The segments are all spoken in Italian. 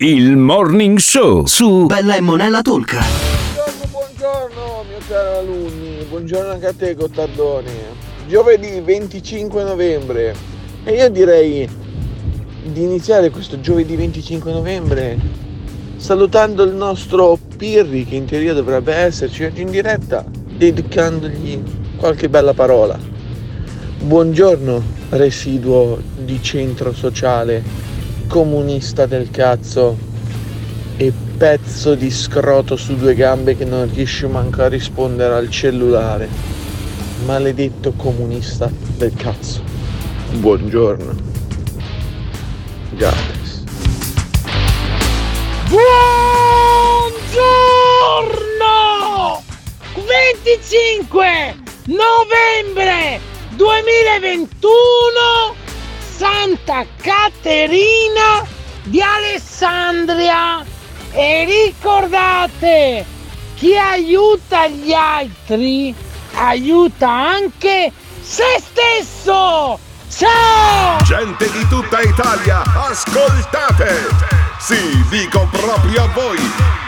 Il Morning Show su Bella e Monella Talk. Buongiorno, buongiorno mio caro alunni, buongiorno anche a te Gottardoni. Giovedì 25 novembre e io direi di iniziare questo giovedì 25 novembre salutando il nostro Pirri che in teoria dovrebbe esserci oggi in diretta, dedicandogli qualche bella parola. Buongiorno residuo di centro sociale comunista del cazzo e pezzo di scroto su due gambe che non riesce manco a rispondere al cellulare. Maledetto comunista del cazzo. Buongiorno. Gates. Buongiorno! 25 novembre 2021 Santa Caterina di Alessandria e ricordate chi aiuta gli altri aiuta anche se stesso ciao Gente di tutta Italia, ascoltate! Sì, dico proprio a voi!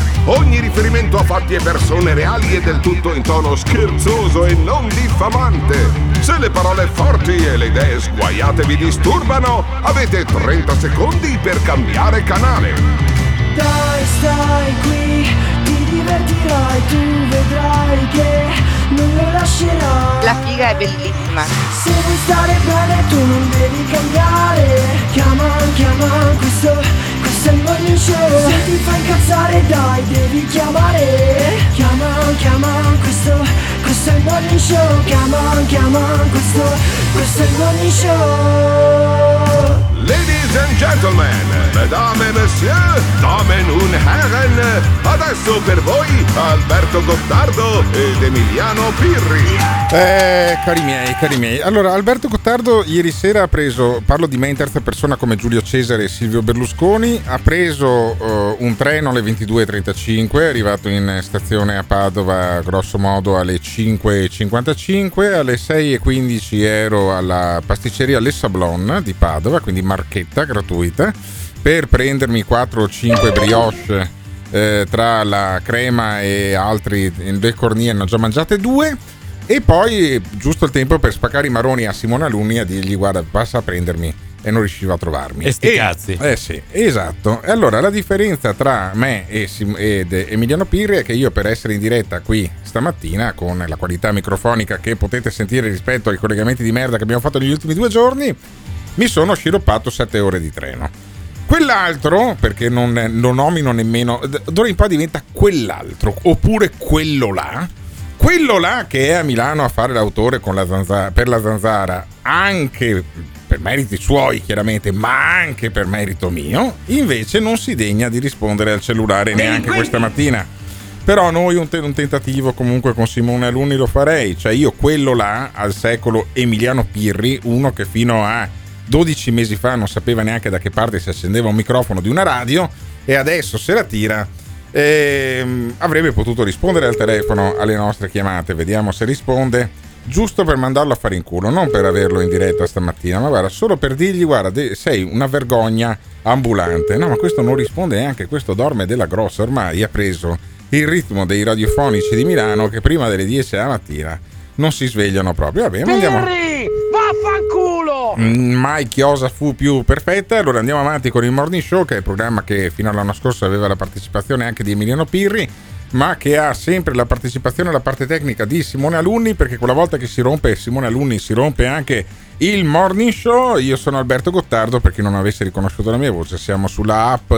Ogni riferimento a fatti e persone reali è del tutto in tono scherzoso e non diffamante. Se le parole forti e le idee sguaiate vi disturbano, avete 30 secondi per cambiare canale. Dai, stai qui, divertirai, tu vedrai che non lo lascerai. La figa è bellissima. Se vuoi stare bene tu non devi cambiare. Chiama, chiama, questo, questo è il morning show. Se ti fa incazzare dai, devi chiamare. Chiama, chiama, questo, questo è il morning show. Chiama, chiama, questo, questo è il morning show. Ladies and gentlemen, mesdames et messieurs, damen und herren, adesso per voi Alberto Gottardo ed Emiliano Pirri. Eh, cari miei, cari miei. Allora, Alberto Gottardo ieri sera ha preso, parlo di me in terza persona come Giulio Cesare e Silvio Berlusconi, ha preso eh, un treno alle 22.35, è arrivato in stazione a Padova grosso modo alle 5.55, alle 6.15 ero alla pasticceria Le Sablon di Padova, quindi marchetta gratuita, per prendermi 4 o 5 brioche eh, tra la crema e altri, le cornie ne ho già mangiate due. E poi giusto il tempo per spaccare i maroni a Simone Alunni a dirgli guarda passa a prendermi e non riusciva a trovarmi. E sti cazzi. Eh sì, esatto. E allora la differenza tra me e Sim- ed Emiliano Pirri è che io per essere in diretta qui stamattina con la qualità microfonica che potete sentire rispetto ai collegamenti di merda che abbiamo fatto negli ultimi due giorni, mi sono sciroppato 7 ore di treno. Quell'altro, perché non, non nomino nemmeno, d'ora in poi diventa quell'altro, oppure quello là, quello là che è a Milano a fare l'autore con la zanzara, per la zanzara, anche per meriti suoi chiaramente, ma anche per merito mio, invece non si degna di rispondere al cellulare neanche questa mattina. Però noi un, te- un tentativo comunque con Simone Alunni lo farei, cioè io quello là al secolo Emiliano Pirri, uno che fino a 12 mesi fa non sapeva neanche da che parte si accendeva un microfono di una radio e adesso se la tira ehm, avrebbe potuto rispondere al telefono alle nostre chiamate, vediamo se risponde. Giusto per mandarlo a fare in culo, non per averlo in diretta stamattina, ma guarda, solo per dirgli: guarda, sei una vergogna ambulante. No, ma questo non risponde neanche, questo dorme della grossa. Ormai ha preso il ritmo dei radiofonici di Milano che prima delle 10 della mattina non si svegliano proprio. Vabbè, ma andiamo. Mm, Mai chiosa fu più perfetta. Allora andiamo avanti con il Morning Show, che è il programma che fino all'anno scorso aveva la partecipazione anche di Emiliano Pirri, ma che ha sempre la partecipazione alla parte tecnica di Simone Alunni, perché quella volta che si rompe Simone Alunni si rompe anche il Morning Show. Io sono Alberto Gottardo, per chi non avesse riconosciuto la mia voce, siamo sulla app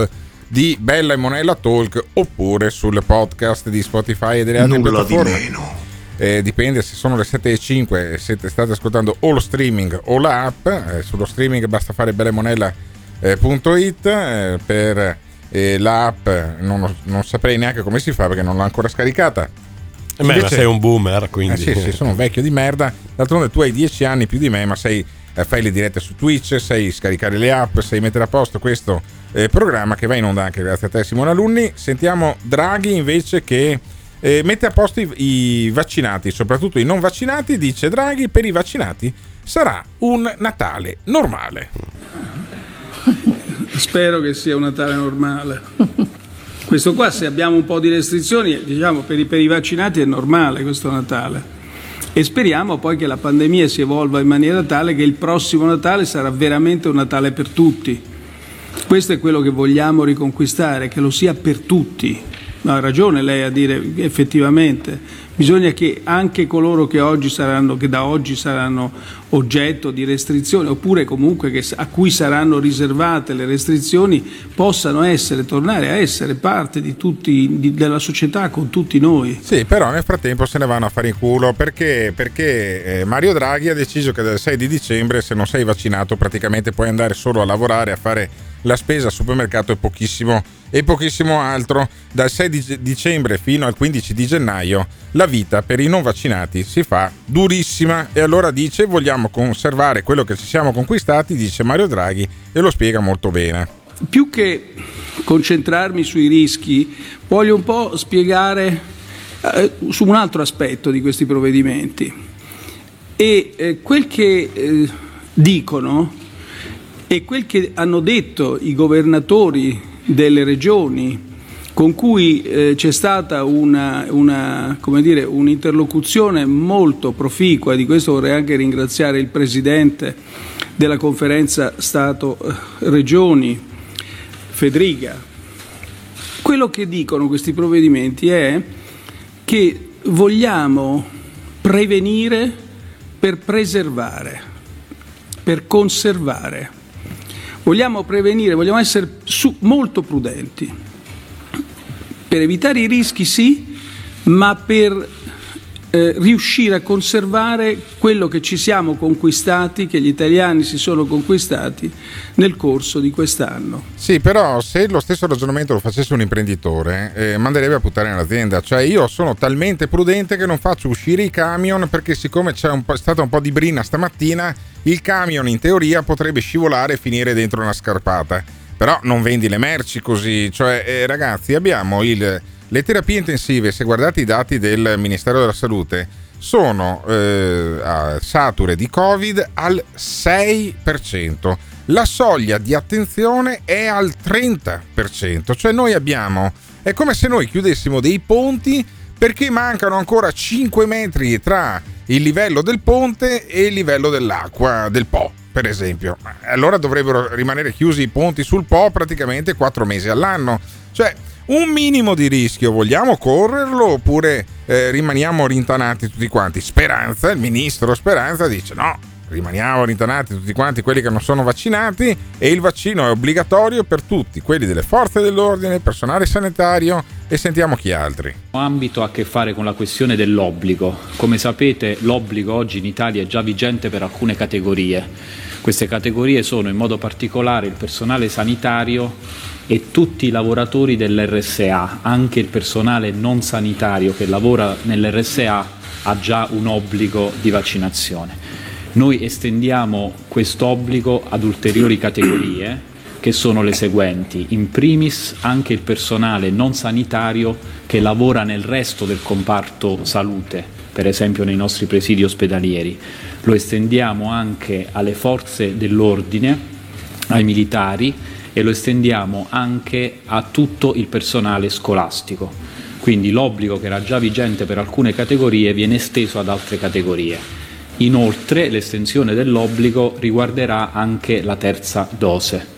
di Bella e Monella Talk oppure sul podcast di Spotify e delle altre Nulla di piattaforme. meno. Eh, dipende se sono le 7 e 5 siete, state ascoltando o lo streaming o l'app. Eh, sullo streaming basta fare bellemonella.it eh, per eh, l'app non, non saprei neanche come si fa perché non l'ho ancora scaricata. Eh beh, ma sei un boomer, Eh quindi. sì, sì, sono un vecchio di merda. D'altronde tu hai 10 anni più di me, ma sei eh, fai le dirette su Twitch, sai scaricare le app, sai mettere a posto questo eh, programma che va in onda anche grazie a te Simone Alunni. Sentiamo Draghi invece che eh, mette a posto i, i vaccinati, soprattutto i non vaccinati, dice Draghi, per i vaccinati sarà un Natale normale. Spero che sia un Natale normale. Questo qua, se abbiamo un po' di restrizioni, diciamo per i, per i vaccinati è normale questo Natale. E speriamo poi che la pandemia si evolva in maniera tale che il prossimo Natale sarà veramente un Natale per tutti. Questo è quello che vogliamo riconquistare, che lo sia per tutti. Ha ragione lei a dire effettivamente Bisogna che anche coloro che, oggi saranno, che da oggi saranno oggetto di restrizioni oppure comunque che, a cui saranno riservate le restrizioni possano essere, tornare a essere parte di tutti, di, della società con tutti noi. Sì, però nel frattempo se ne vanno a fare in culo perché, perché eh, Mario Draghi ha deciso che dal 6 di dicembre se non sei vaccinato praticamente puoi andare solo a lavorare, a fare la spesa al supermercato e pochissimo, e pochissimo altro. Dal 6 di dicembre fino al 15 di gennaio la vita per i non vaccinati si fa durissima e allora dice vogliamo conservare quello che ci siamo conquistati, dice Mario Draghi e lo spiega molto bene. Più che concentrarmi sui rischi, voglio un po' spiegare eh, su un altro aspetto di questi provvedimenti. E eh, quel che eh, dicono e quel che hanno detto i governatori delle regioni con cui eh, c'è stata una, una, dire, un'interlocuzione molto proficua, di questo vorrei anche ringraziare il Presidente della conferenza Stato-Regioni, Federica. Quello che dicono questi provvedimenti è che vogliamo prevenire per preservare, per conservare. Vogliamo prevenire, vogliamo essere su, molto prudenti per evitare i rischi sì, ma per eh, riuscire a conservare quello che ci siamo conquistati, che gli italiani si sono conquistati nel corso di quest'anno. Sì, però se lo stesso ragionamento lo facesse un imprenditore, eh, manderebbe a puttare l'azienda. Cioè io sono talmente prudente che non faccio uscire i camion perché siccome c'è un stata un po' di brina stamattina, il camion in teoria potrebbe scivolare e finire dentro una scarpata. Però non vendi le merci così, cioè eh, ragazzi abbiamo il, le terapie intensive, se guardate i dati del Ministero della Salute, sono eh, sature di Covid al 6%, la soglia di attenzione è al 30%, cioè noi abbiamo, è come se noi chiudessimo dei ponti perché mancano ancora 5 metri tra il livello del ponte e il livello dell'acqua del Po per esempio. Allora dovrebbero rimanere chiusi i ponti sul Po praticamente quattro mesi all'anno. Cioè, un minimo di rischio vogliamo correrlo oppure eh, rimaniamo rintanati tutti quanti? Speranza, il ministro Speranza dice no, rimaniamo rintanati tutti quanti quelli che non sono vaccinati e il vaccino è obbligatorio per tutti, quelli delle forze dell'ordine, personale sanitario e sentiamo chi altri. Ambito ha a che fare con la questione dell'obbligo. Come sapete l'obbligo oggi in Italia è già vigente per alcune categorie queste categorie sono in modo particolare il personale sanitario e tutti i lavoratori dell'RSA, anche il personale non sanitario che lavora nell'RSA ha già un obbligo di vaccinazione. Noi estendiamo questo obbligo ad ulteriori categorie che sono le seguenti. In primis anche il personale non sanitario che lavora nel resto del comparto salute, per esempio nei nostri presidi ospedalieri lo estendiamo anche alle forze dell'ordine, ai militari e lo estendiamo anche a tutto il personale scolastico. Quindi l'obbligo che era già vigente per alcune categorie viene esteso ad altre categorie. Inoltre l'estensione dell'obbligo riguarderà anche la terza dose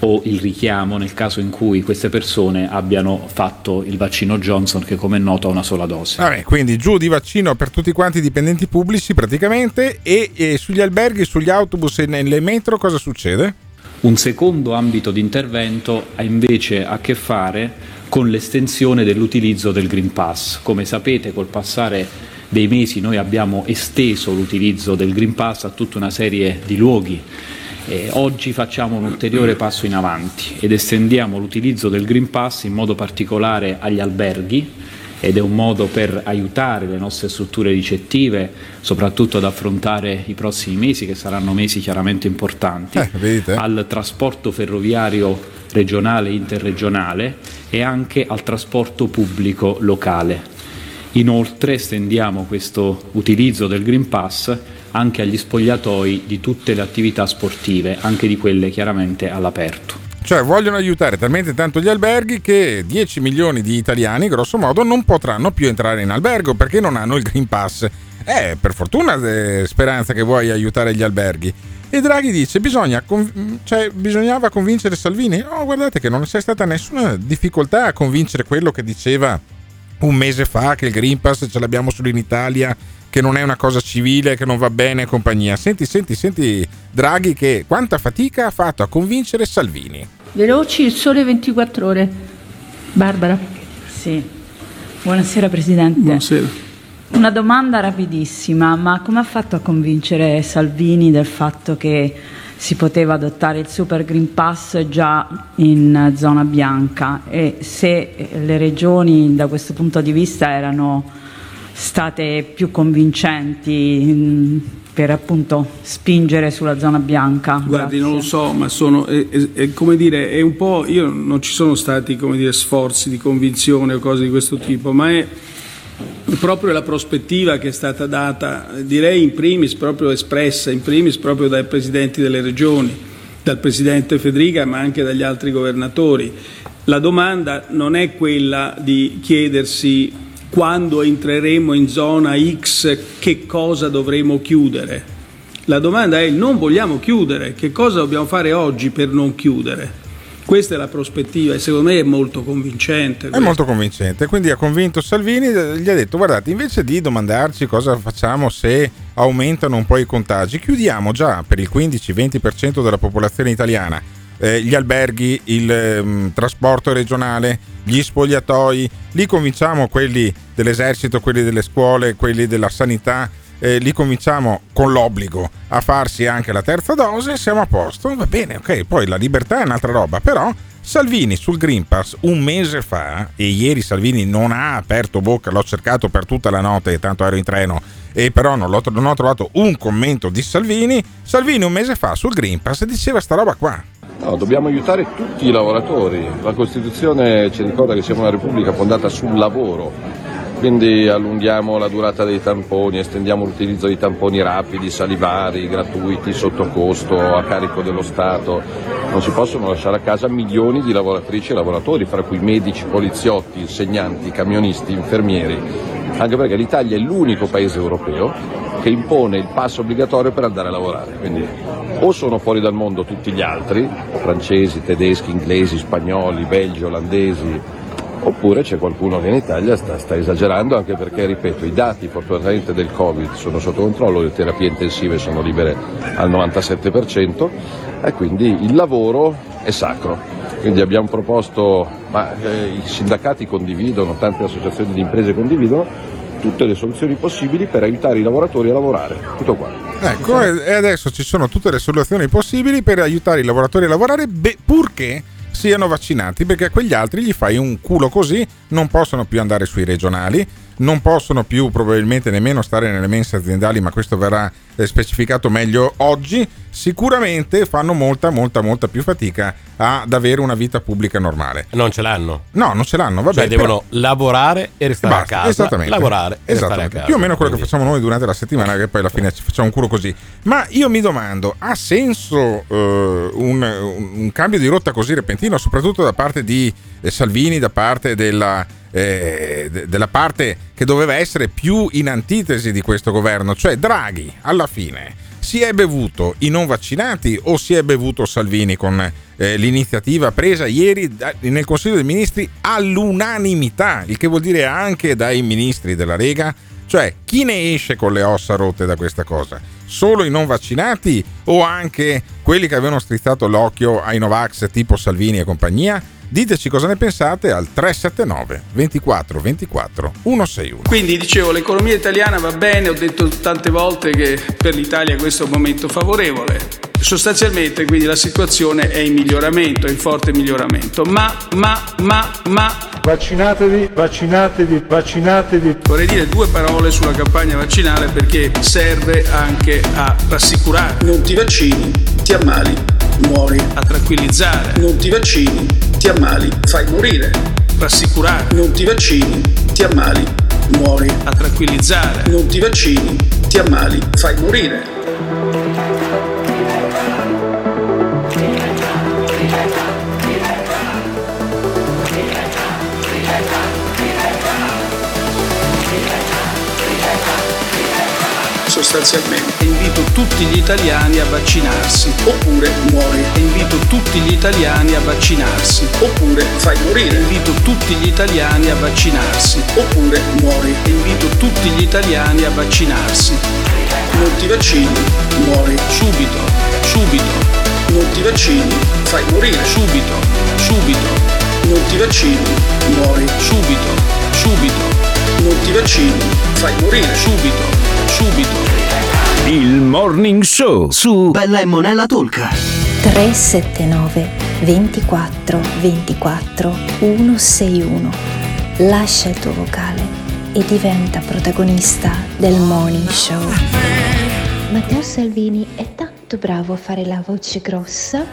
o il richiamo nel caso in cui queste persone abbiano fatto il vaccino Johnson che come è noto ha una sola dose. Vabbè, quindi giù di vaccino per tutti quanti i dipendenti pubblici praticamente e, e sugli alberghi, sugli autobus e nelle metro cosa succede? Un secondo ambito di intervento ha invece a che fare con l'estensione dell'utilizzo del Green Pass. Come sapete col passare dei mesi noi abbiamo esteso l'utilizzo del Green Pass a tutta una serie di luoghi eh, oggi facciamo un ulteriore passo in avanti ed estendiamo l'utilizzo del Green Pass in modo particolare agli alberghi ed è un modo per aiutare le nostre strutture ricettive, soprattutto ad affrontare i prossimi mesi, che saranno mesi chiaramente importanti, Eh, al trasporto ferroviario regionale e interregionale e anche al trasporto pubblico locale. Inoltre estendiamo questo utilizzo del Green Pass anche agli spogliatoi di tutte le attività sportive, anche di quelle chiaramente all'aperto. Cioè vogliono aiutare talmente tanto gli alberghi che 10 milioni di italiani, grosso modo, non potranno più entrare in albergo perché non hanno il Green Pass. Eh, per fortuna eh, Speranza che vuoi aiutare gli alberghi. E Draghi dice, bisogna cioè, bisognava convincere Salvini. No, guardate che non c'è stata nessuna difficoltà a convincere quello che diceva un mese fa che il Green Pass ce l'abbiamo solo in Italia, che non è una cosa civile, che non va bene e compagnia. Senti, senti, senti Draghi che quanta fatica ha fatto a convincere Salvini. Veloci, il sole 24 ore. Barbara. Sì. Buonasera Presidente. Buonasera. Una domanda rapidissima, ma come ha fatto a convincere Salvini del fatto che si poteva adottare il Super Green Pass già in zona bianca e se le regioni da questo punto di vista erano state più convincenti mh, per appunto spingere sulla zona bianca? Guardi, non lo so, ma sono, è, è- è come dire, è un po', io non ci sono stati come dire, sforzi di convinzione o cose di questo tipo, ma è proprio la prospettiva che è stata data, direi in primis proprio espressa, in primis proprio dai presidenti delle regioni, dal presidente Federica ma anche dagli altri governatori. La domanda non è quella di chiedersi quando entreremo in zona X che cosa dovremo chiudere. La domanda è non vogliamo chiudere, che cosa dobbiamo fare oggi per non chiudere? Questa è la prospettiva e secondo me è molto convincente. È molto convincente, quindi ha convinto Salvini, gli ha detto guardate, invece di domandarci cosa facciamo se aumentano un po' i contagi, chiudiamo già per il 15-20% della popolazione italiana eh, gli alberghi, il ehm, trasporto regionale, gli spogliatoi, li convinciamo quelli dell'esercito, quelli delle scuole, quelli della sanità, eh, li convinciamo con l'obbligo a farsi anche la terza dose, siamo a posto, va bene, ok, poi la libertà è un'altra roba, però Salvini sul Green Pass un mese fa, e ieri Salvini non ha aperto bocca, l'ho cercato per tutta la notte, tanto ero in treno, e però non, non ho trovato un commento di Salvini, Salvini un mese fa sul Green Pass diceva sta roba qua. No, dobbiamo aiutare tutti i lavoratori. La Costituzione ci ricorda che siamo una Repubblica fondata sul lavoro, quindi allunghiamo la durata dei tamponi, estendiamo l'utilizzo di tamponi rapidi, salivari, gratuiti, sotto costo, a carico dello Stato. Non si possono lasciare a casa milioni di lavoratrici e lavoratori, fra cui medici, poliziotti, insegnanti, camionisti, infermieri, anche perché l'Italia è l'unico paese europeo che impone il passo obbligatorio per andare a lavorare. Quindi o sono fuori dal mondo tutti gli altri, francesi, tedeschi, inglesi, spagnoli, belgi, olandesi, oppure c'è qualcuno che in Italia sta, sta esagerando anche perché, ripeto, i dati fortunatamente del Covid sono sotto controllo, le terapie intensive sono libere al 97% e quindi il lavoro è sacro. Quindi abbiamo proposto, ma eh, i sindacati condividono, tante associazioni di imprese condividono, tutte le soluzioni possibili per aiutare i lavoratori a lavorare. Tutto qua. Ecco, e adesso ci sono tutte le soluzioni possibili per aiutare i lavoratori a lavorare, beh, purché siano vaccinati, perché a quegli altri gli fai un culo così, non possono più andare sui regionali, non possono più probabilmente nemmeno stare nelle mense aziendali, ma questo verrà specificato meglio oggi. Sicuramente fanno molta, molta, molta più fatica ad avere una vita pubblica normale. Non ce l'hanno. No, non ce l'hanno, vabbè. Cioè devono però- lavorare e restare Basta, a casa. esattamente. Lavorare e restare a Esattamente. casa. Più o meno quello Quindi- che facciamo noi durante la settimana, che poi alla fine ci facciamo un culo così. Ma io mi domando, ha senso eh, un, un cambio di rotta così repentino, soprattutto da parte di eh, Salvini, da parte della, eh, de- della parte che doveva essere più in antitesi di questo governo, cioè Draghi, alla fine. Si è bevuto i non vaccinati o si è bevuto Salvini con eh, l'iniziativa presa ieri da- nel Consiglio dei Ministri all'unanimità, il che vuol dire anche dai ministri della Lega? Cioè, chi ne esce con le ossa rotte da questa cosa? Solo i non vaccinati o anche quelli che avevano strizzato l'occhio ai Novax tipo Salvini e compagnia? Diteci cosa ne pensate al 379 24 24 161. Quindi dicevo, l'economia italiana va bene, ho detto tante volte che per l'Italia questo è un momento favorevole. Sostanzialmente quindi la situazione è in miglioramento, è in forte miglioramento. Ma, ma, ma, ma... Vaccinatevi, vaccinatevi, vaccinatevi. Vorrei dire due parole sulla campagna vaccinale perché serve anche a rassicurare. Non ti vaccini, ti ammali, muori. A tranquillizzare. Non ti vaccini, ti ammali, fai morire. Rassicurare. Non ti vaccini, ti ammali, muori. A tranquillizzare. Non ti vaccini, ti ammali, fai morire. Sostanzialmente invito tutti gli italiani a vaccinarsi oppure muori invito tutti gli italiani a vaccinarsi oppure fai morire. Invito tutti gli italiani a vaccinarsi oppure muori invito tutti gli italiani a vaccinarsi. Non ti vaccini muori subito subito. Non ti vaccini fai morire. Subito subito. Non ti vaccini muori subito subito. Non ti vaccini fai morire. Subito subito Il Morning Show su Bella e Monella Talk. 379 24 24 161. Lascia il tuo vocale e diventa protagonista del Morning Show. Matteo Salvini è tanto bravo a fare la voce grossa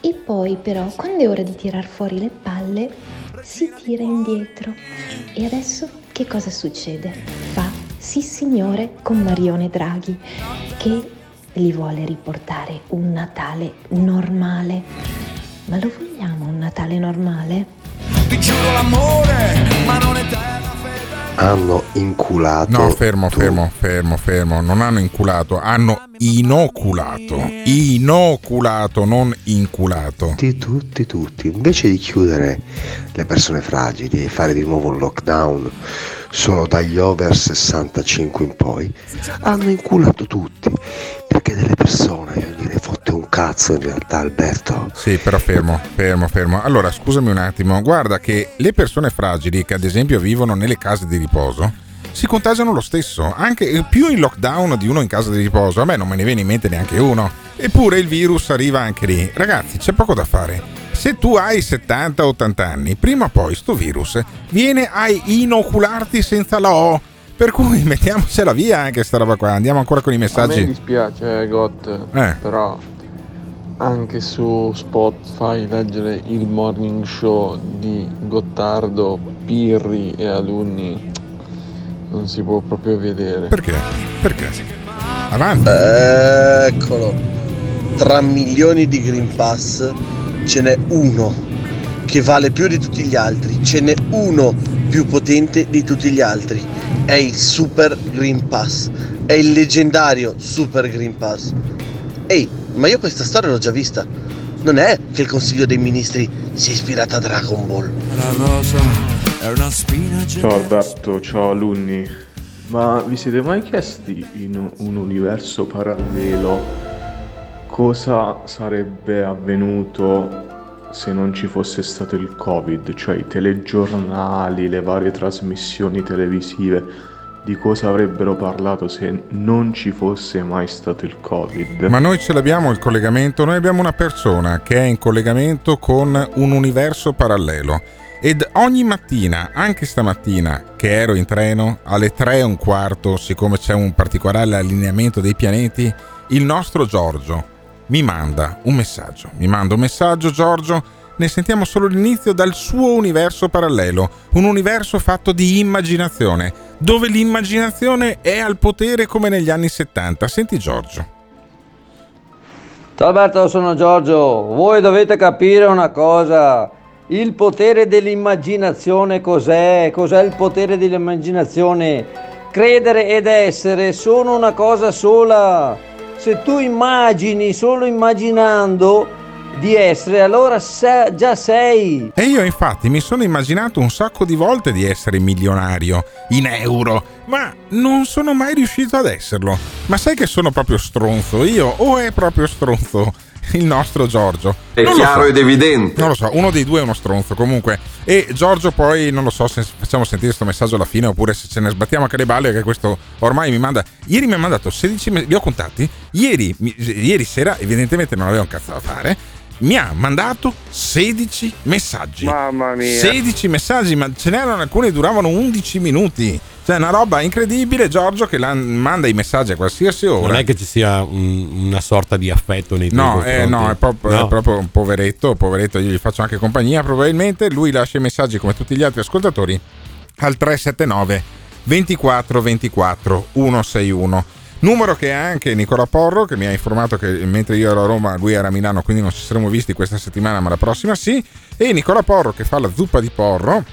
e poi però quando è ora di tirar fuori le palle si tira indietro. E adesso che cosa succede? Fa sì signore con Marione Draghi che gli vuole riportare un Natale normale. Ma lo vogliamo un Natale normale? Ti giuro l'amore, ma non è hanno inculato. No, fermo, fermo, fermo, fermo. Non hanno inculato, hanno inoculato. Inoculato, non inculato. Tutti, tutti, tutti. Invece di chiudere le persone fragili e fare di nuovo un lockdown solo dagli over 65 in poi, hanno inculato tutti. Perché delle persone, io gliene fotte un cazzo in realtà, Alberto. Sì, però fermo, fermo, fermo. Allora, scusami un attimo. Guarda che le persone fragili che ad esempio vivono nelle case di riposo si contagiano lo stesso, anche più in lockdown di uno in casa di riposo. A me non me ne viene in mente neanche uno. Eppure il virus arriva anche lì. Ragazzi, c'è poco da fare. Se tu hai 70-80 anni, prima o poi sto virus viene a inocularti senza la O. Per cui mettiamocela via anche sta roba qua. Andiamo ancora con i messaggi. A me dispiace, Got, eh. però anche su Spotify leggere il morning show di Gottardo, Pirri e alunni non si può proprio vedere. Perché? Perché? Avanti. Eccolo. Tra milioni di Green Pass ce n'è uno che vale più di tutti gli altri, ce n'è uno più potente di tutti gli altri. È il Super Green Pass, è il leggendario Super Green Pass. Ehi, ma io questa storia l'ho già vista. Non è che il Consiglio dei Ministri si è ispirato a Dragon Ball. Ciao Alberto, ciao alunni. Ma vi siete mai chiesti in un universo parallelo cosa sarebbe avvenuto se non ci fosse stato il Covid, cioè i telegiornali, le varie trasmissioni televisive, di cosa avrebbero parlato se non ci fosse mai stato il Covid. Ma noi ce l'abbiamo il collegamento, noi abbiamo una persona che è in collegamento con un universo parallelo. Ed ogni mattina, anche stamattina che ero in treno, alle 3 e un quarto, siccome c'è un particolare allineamento dei pianeti, il nostro Giorgio, mi manda un messaggio. Mi manda un messaggio, Giorgio. Ne sentiamo solo l'inizio dal suo universo parallelo, un universo fatto di immaginazione, dove l'immaginazione è al potere come negli anni 70. Senti Giorgio. Ciao Alberto, sono Giorgio. Voi dovete capire una cosa. Il potere dell'immaginazione cos'è? Cos'è il potere dell'immaginazione? Credere ed essere sono una cosa sola se tu immagini solo immaginando di essere, allora se, già sei. E io infatti mi sono immaginato un sacco di volte di essere milionario in euro, ma non sono mai riuscito ad esserlo. Ma sai che sono proprio stronzo io o è proprio stronzo? Il nostro Giorgio. È Non chiaro so. ed evidente. Non lo so, uno dei due è uno stronzo comunque. E Giorgio poi non lo so se facciamo sentire questo messaggio alla fine oppure se ce ne sbattiamo anche le balle che questo ormai mi manda... Ieri mi ha mandato 16 messaggi, li ho contati, ieri, ieri sera evidentemente non aveva un cazzo da fare, mi ha mandato 16 messaggi. Mamma mia. 16 messaggi, ma ce n'erano alcuni che duravano 11 minuti. Cioè, una roba incredibile. Giorgio che la- manda i messaggi a qualsiasi ora. Non è che ci sia un- una sorta di affetto nei tuoi No, eh, confronti. no, è proprio, No. è proprio un poveretto, poveretto, io gli faccio anche compagnia probabilmente, lui lascia i messaggi come tutti gli altri ascoltatori al 379 24 24 161. Numero che ha anche Nicola Porro che mi ha informato che mentre io ero a Roma lui era a Milano quindi non ci saremo visti questa settimana ma la prossima sì. E Nicola Porro che fa la zuppa di porro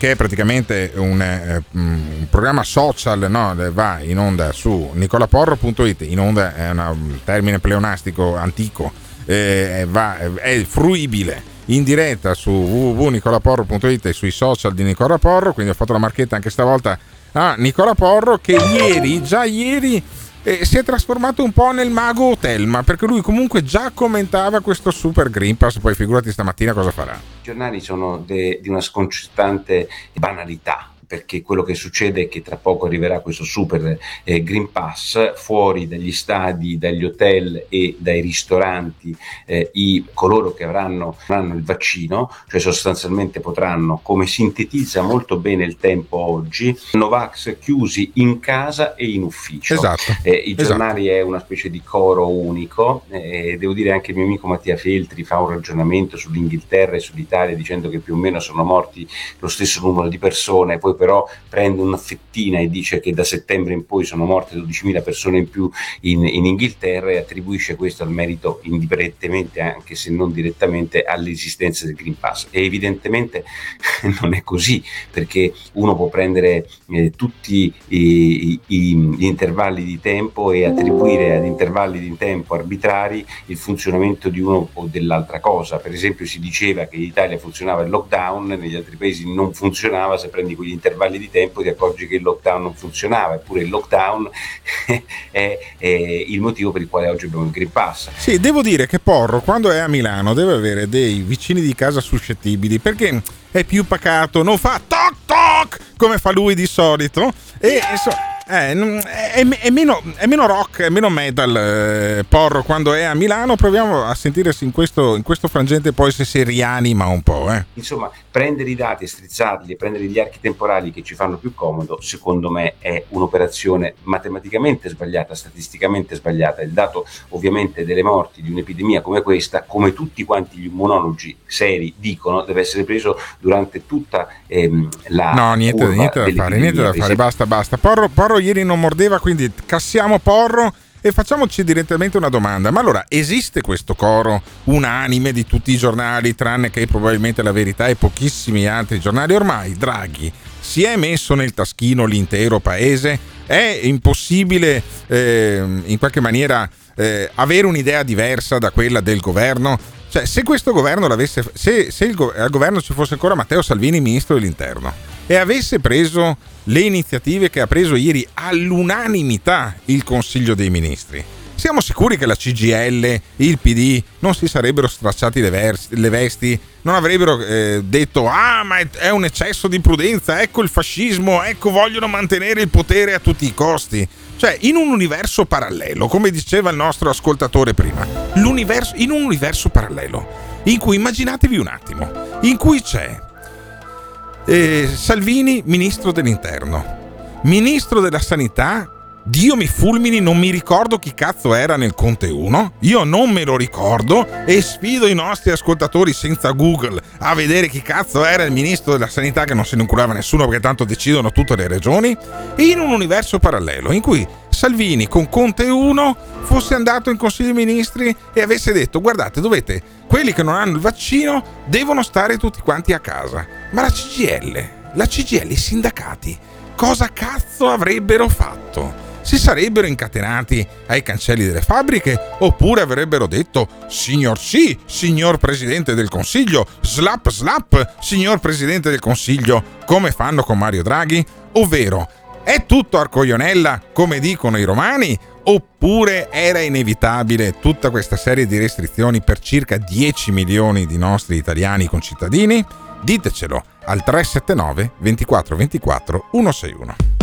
che è praticamente un, eh, un programma social, no? va in onda su nicolaporro.it, in onda è un termine pleonastico antico, eh, va- è fruibile. In diretta su www.nicolaporro.it e sui social di Nicola Porro, quindi ho fatto la marchetta anche stavolta a Nicola Porro che ieri, già ieri, eh, si è trasformato un po' nel mago Telma, perché lui comunque già commentava questo Super Green Pass, poi figurati stamattina cosa farà. I giornali sono de- di una sconcertante banalità perché quello che succede è che tra poco arriverà questo super eh, Green Pass fuori dagli stadi, dagli hotel e dai ristoranti eh, i, coloro che avranno, avranno il vaccino, cioè sostanzialmente potranno, come sintetizza molto bene il tempo oggi, Novax chiusi in casa e in ufficio. Esatto. Eh, I Esatto. giornali è una specie di coro unico e devo dire anche il mio amico Mattia Feltri fa un ragionamento sull'Inghilterra e sull'Italia dicendo che più o meno sono morti lo stesso numero di persone, poi però prende una fettina e dice che da settembre in poi sono morte 12.000 persone in più in, in Inghilterra e attribuisce questo al merito indirettamente, anche se non direttamente, all'esistenza del Green Pass. E evidentemente non è così, perché uno può prendere eh, tutti i- i- gli intervalli di tempo e attribuire ad intervalli di tempo arbitrari il funzionamento di uno o dell'altra cosa. Per esempio si diceva che in Italia funzionava il lockdown, negli altri paesi non funzionava, se prendi quegli intervalli di tempo ti accorgi che il lockdown non funzionava, eppure il lockdown è, è il motivo per il quale oggi abbiamo il Green Pass. Sì, devo dire che Porro quando è a Milano deve avere dei vicini di casa suscettibili perché è più pacato, non fa toc toc come fa lui di solito e insomma, eh, è, è- meno, è meno rock, è meno metal eh, Porro quando è a Milano. Proviamo a sentirsi in questo, in questo frangente poi se si rianima un po'. Eh. Insomma, prendere i dati e strizzarli e prendere gli archi temporali che ci fanno più comodo, secondo me è un'operazione matematicamente sbagliata, statisticamente sbagliata. Il dato ovviamente delle morti di un'epidemia come questa, come tutti quanti gli immunologi seri dicono, deve essere preso durante tutta ehm, la No, niente, niente da fare, niente da fare, basta, basta. Porro, Porro ieri non mordeva, quindi cassiamo Porro e facciamoci direttamente una domanda. Ma allora, esiste questo coro unanime di tutti i giornali, tranne che probabilmente la verità e pochissimi altri giornali? Ormai Draghi si è messo nel taschino l'intero paese? È impossibile ehm, in qualche maniera eh, avere un'idea diversa da quella del governo? Cioè, se questo governo l'avesse, se, se il al governo ci fosse ancora Matteo Salvini, ministro dell'interno, e avesse preso le iniziative che ha preso ieri all'unanimità il Consiglio dei Ministri, siamo sicuri che la CGL, il PD non si sarebbero stracciati le, vers- le vesti, non avrebbero eh, detto ah ma è, un eccesso di prudenza, ecco il fascismo, ecco vogliono mantenere il potere a tutti i costi. Cioè, in un universo parallelo, come diceva il nostro ascoltatore prima, in un universo parallelo, in cui immaginatevi un attimo, in cui c'è eh, Salvini, ministro dell'interno, ministro della sanità. Dio mi fulmini, non mi ricordo chi cazzo era nel Conte 1. Io non me lo ricordo e sfido i nostri ascoltatori senza Google a vedere chi cazzo era il ministro della sanità che non se ne curava nessuno perché tanto decidono tutte le regioni. In un universo parallelo in cui Salvini con Conte 1 fosse andato in Consiglio dei Ministri e avesse detto guardate dovete, quelli che non hanno il vaccino devono stare tutti quanti a casa. Ma la CGL, la CGL, i sindacati, cosa cazzo avrebbero fatto? Si sarebbero incatenati ai cancelli delle fabbriche oppure avrebbero detto signor sì, signor Presidente del Consiglio, slap slap, signor Presidente del Consiglio, come fanno con Mario Draghi? Ovvero, è tutto arcoionella, come dicono i romani, Oppure era inevitabile tutta questa serie di restrizioni per circa 10 milioni di nostri italiani concittadini? Ditecelo al 379 24 24 161.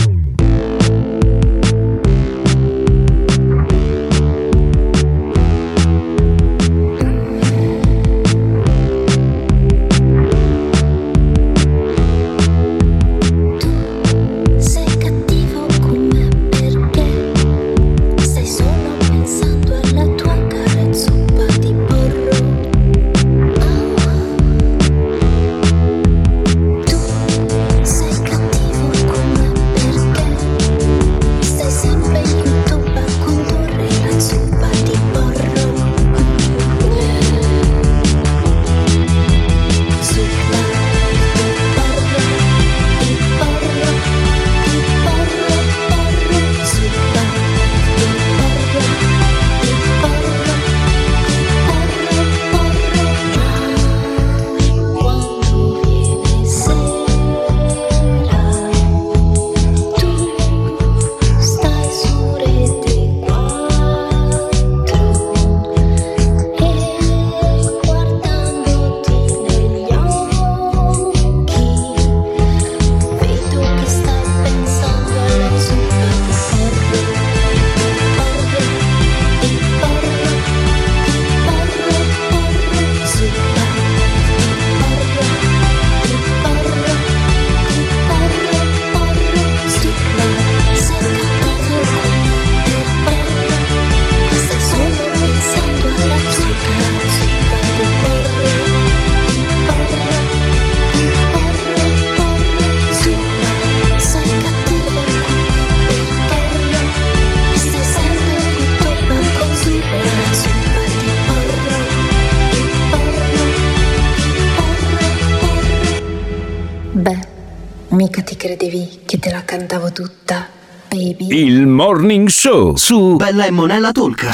Show su Bella e Monella Tolca.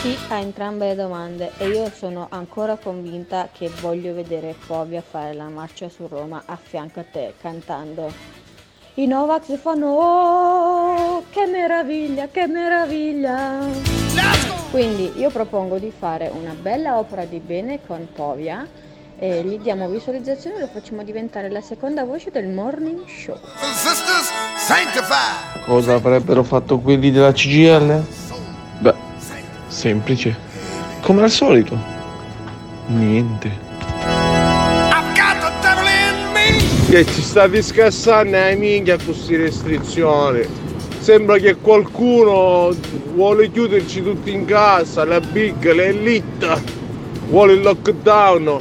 Sì a entrambe le domande e io sono ancora convinta che voglio vedere Povia fare la marcia su Roma a fianco a te cantando. I Novax fanno oh che meraviglia che meraviglia quindi io propongo di fare una bella opera di bene con Povia e gli diamo visualizzazione e lo facciamo diventare la seconda voce del morning show Cosa avrebbero fatto quelli della CGL? Beh, semplice. Come al solito. Niente. Che ci state scassando ai minchia con queste restrizioni. Sembra che qualcuno vuole chiuderci tutti in casa, la big, l'elite, vuole il lockdown.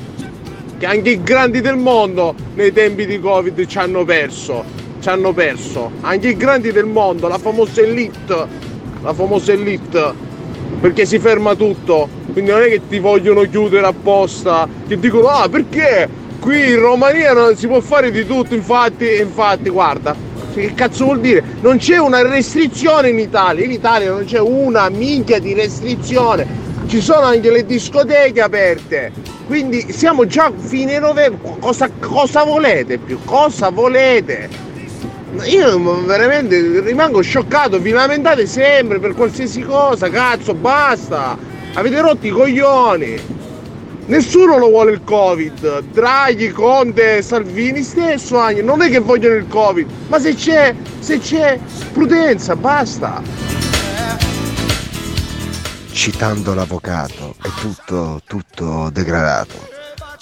Che anche i grandi del mondo nei tempi di Covid ci hanno perso. Ci hanno perso. Anche i grandi del mondo, la famosa elite. La famosa elite. Perché si ferma tutto. Quindi non è che ti vogliono chiudere apposta. Che dicono, ah perché? Qui in Romania non si può fare di tutto, infatti, infatti, guarda. Che cazzo vuol dire? Non c'è una restrizione in Italia. In Italia non c'è una minchia di restrizione. Ci sono anche le discoteche aperte. Quindi siamo già fine novembre. Cosa, cosa volete più? Cosa volete? Io veramente rimango scioccato, vi lamentate sempre per qualsiasi cosa, cazzo, basta! Avete rotto i coglioni! Nessuno lo vuole il Covid, Draghi, Conte, Salvini stesso anche, non è che vogliono il Covid, ma se c'è, se c'è prudenza, basta! Citando l'avvocato, è tutto, tutto degradato.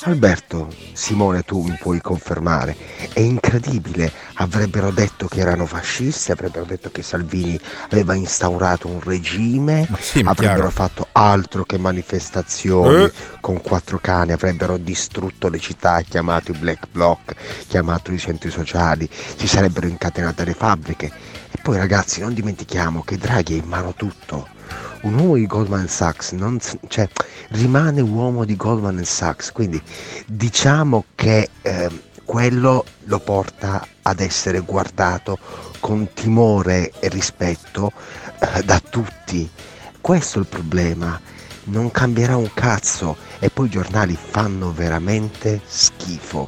Alberto, Simone, tu mi puoi confermare, è incredibile, avrebbero detto che erano fascisti, avrebbero detto che Salvini aveva instaurato un regime, sì, avrebbero chiaro. fatto altro che manifestazioni Eh. con quattro cani, avrebbero distrutto le città, chiamato i black bloc, chiamato i centri sociali, si sarebbero incatenate le fabbriche. E poi ragazzi non dimentichiamo che Draghi ha in mano tutto. Un uomo di Goldman Sachs non cioè, rimane uomo di Goldman Sachs, quindi diciamo che ehm, quello lo porta ad essere guardato con timore e rispetto eh, da tutti. Questo è il problema. Non cambierà un cazzo e poi i giornali fanno veramente schifo.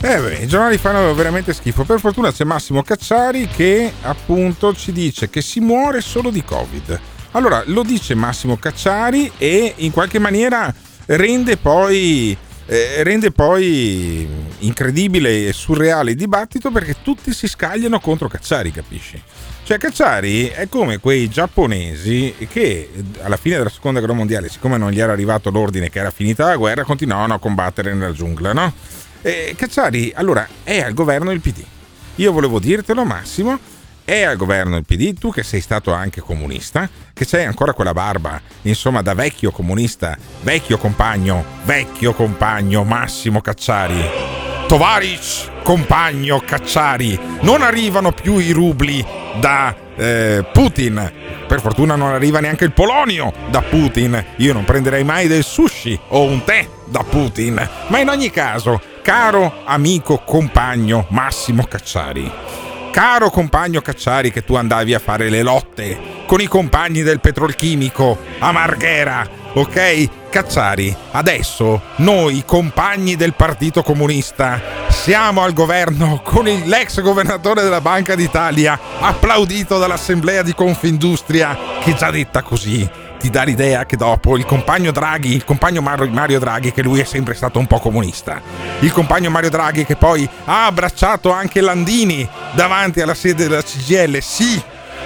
Eh beh, i giornali fanno veramente schifo. Per fortuna c'è Massimo Cacciari che appunto ci dice che si muore solo di Covid. Allora, lo dice Massimo Cacciari e in qualche maniera rende poi, eh, rende poi incredibile e surreale il dibattito perché tutti si scagliano contro Cacciari, capisci? Cioè Cacciari è come quei giapponesi che alla fine della seconda guerra mondiale, siccome non gli era arrivato l'ordine che era finita la guerra, continuavano a combattere nella giungla, no? E Cacciari allora è al governo del PD. Io volevo dirtelo Massimo, è al governo del PD, tu che sei stato anche comunista, che c'hai ancora quella barba, insomma da vecchio comunista, vecchio compagno, vecchio compagno Massimo Cacciari. Tovaric, compagno Cacciari, non arrivano più i rubli da eh, Putin. Per fortuna non arriva neanche il polonio da Putin. Io non prenderei mai del sushi o un tè da Putin. Ma in ogni caso, caro amico compagno Massimo Cacciari, caro compagno Cacciari che tu andavi a fare le lotte con i compagni del petrolchimico a Marghera, ok? Cacciari, adesso noi compagni del Partito Comunista siamo al governo con l'ex governatore della Banca d'Italia, applaudito dall'Assemblea di Confindustria, che già detta così ti dà l'idea che dopo il compagno Draghi, il compagno Mar- Mario Draghi, che lui è sempre stato un po' comunista, il compagno Mario Draghi che poi ha abbracciato anche Landini davanti alla sede della CGL, sì,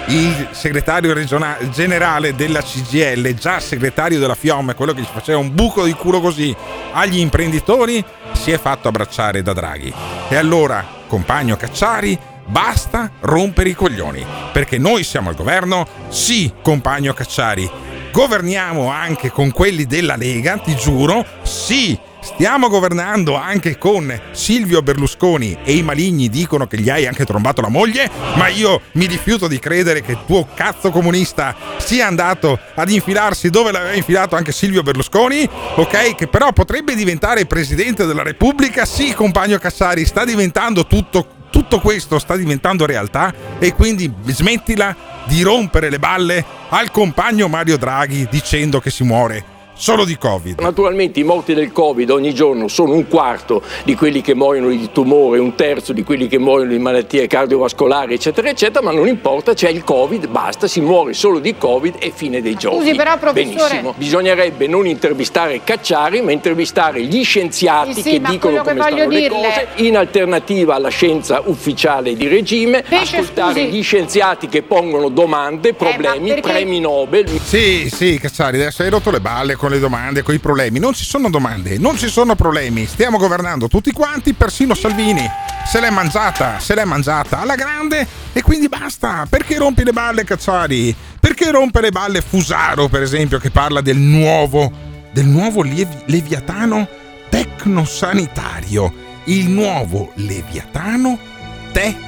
il segretario regionale generale della CGL, già segretario della FIOM, quello che ci faceva un buco di culo così agli imprenditori, si è fatto abbracciare da Draghi. E allora, compagno Cacciari, basta rompere i coglioni, perché noi siamo al governo, sì, compagno Cacciari, governiamo anche con quelli della Lega, ti giuro, sì. Stiamo governando anche con Silvio Berlusconi e i maligni dicono che gli hai anche trombato la moglie, ma io mi rifiuto di credere che il tuo cazzo comunista sia andato ad infilarsi dove l'aveva infilato anche Silvio Berlusconi, ok? Che però potrebbe diventare presidente della Repubblica. Sì, compagno Cassari, sta diventando tutto tutto questo sta diventando realtà e quindi smettila di rompere le balle al compagno Mario Draghi dicendo che si muore solo di Covid. Naturalmente i morti del Covid ogni giorno sono un quarto di quelli che muoiono di tumore, un terzo di quelli che muoiono di malattie cardiovascolari, eccetera, eccetera, ma non importa, c'è il Covid, basta, si muore solo di Covid e fine dei giochi. Scusi, però, professore- Benissimo. Bisognerebbe non intervistare Cacciari, ma intervistare gli scienziati Sì, sì, che dicono quello che come stanno voglio le dirle- cose, in alternativa alla scienza ufficiale di regime, Pesce, ascoltare scusi. gli scienziati che pongono domande, problemi, perché- premi Nobel. Sì, sì, Cacciari, adesso hai rotto le balle con le domande, con i problemi. Non ci sono domande, non ci sono problemi. Stiamo governando tutti quanti, persino Salvini. Se l'è mangiata, se l'è mangiata alla grande e quindi basta. Perché rompi le balle, Cacciari? Perché rompe le balle Fusaro, per esempio, che parla del nuovo, del nuovo Levi- Leviatano tecnosanitario? Il nuovo Leviatano tecnosanitario.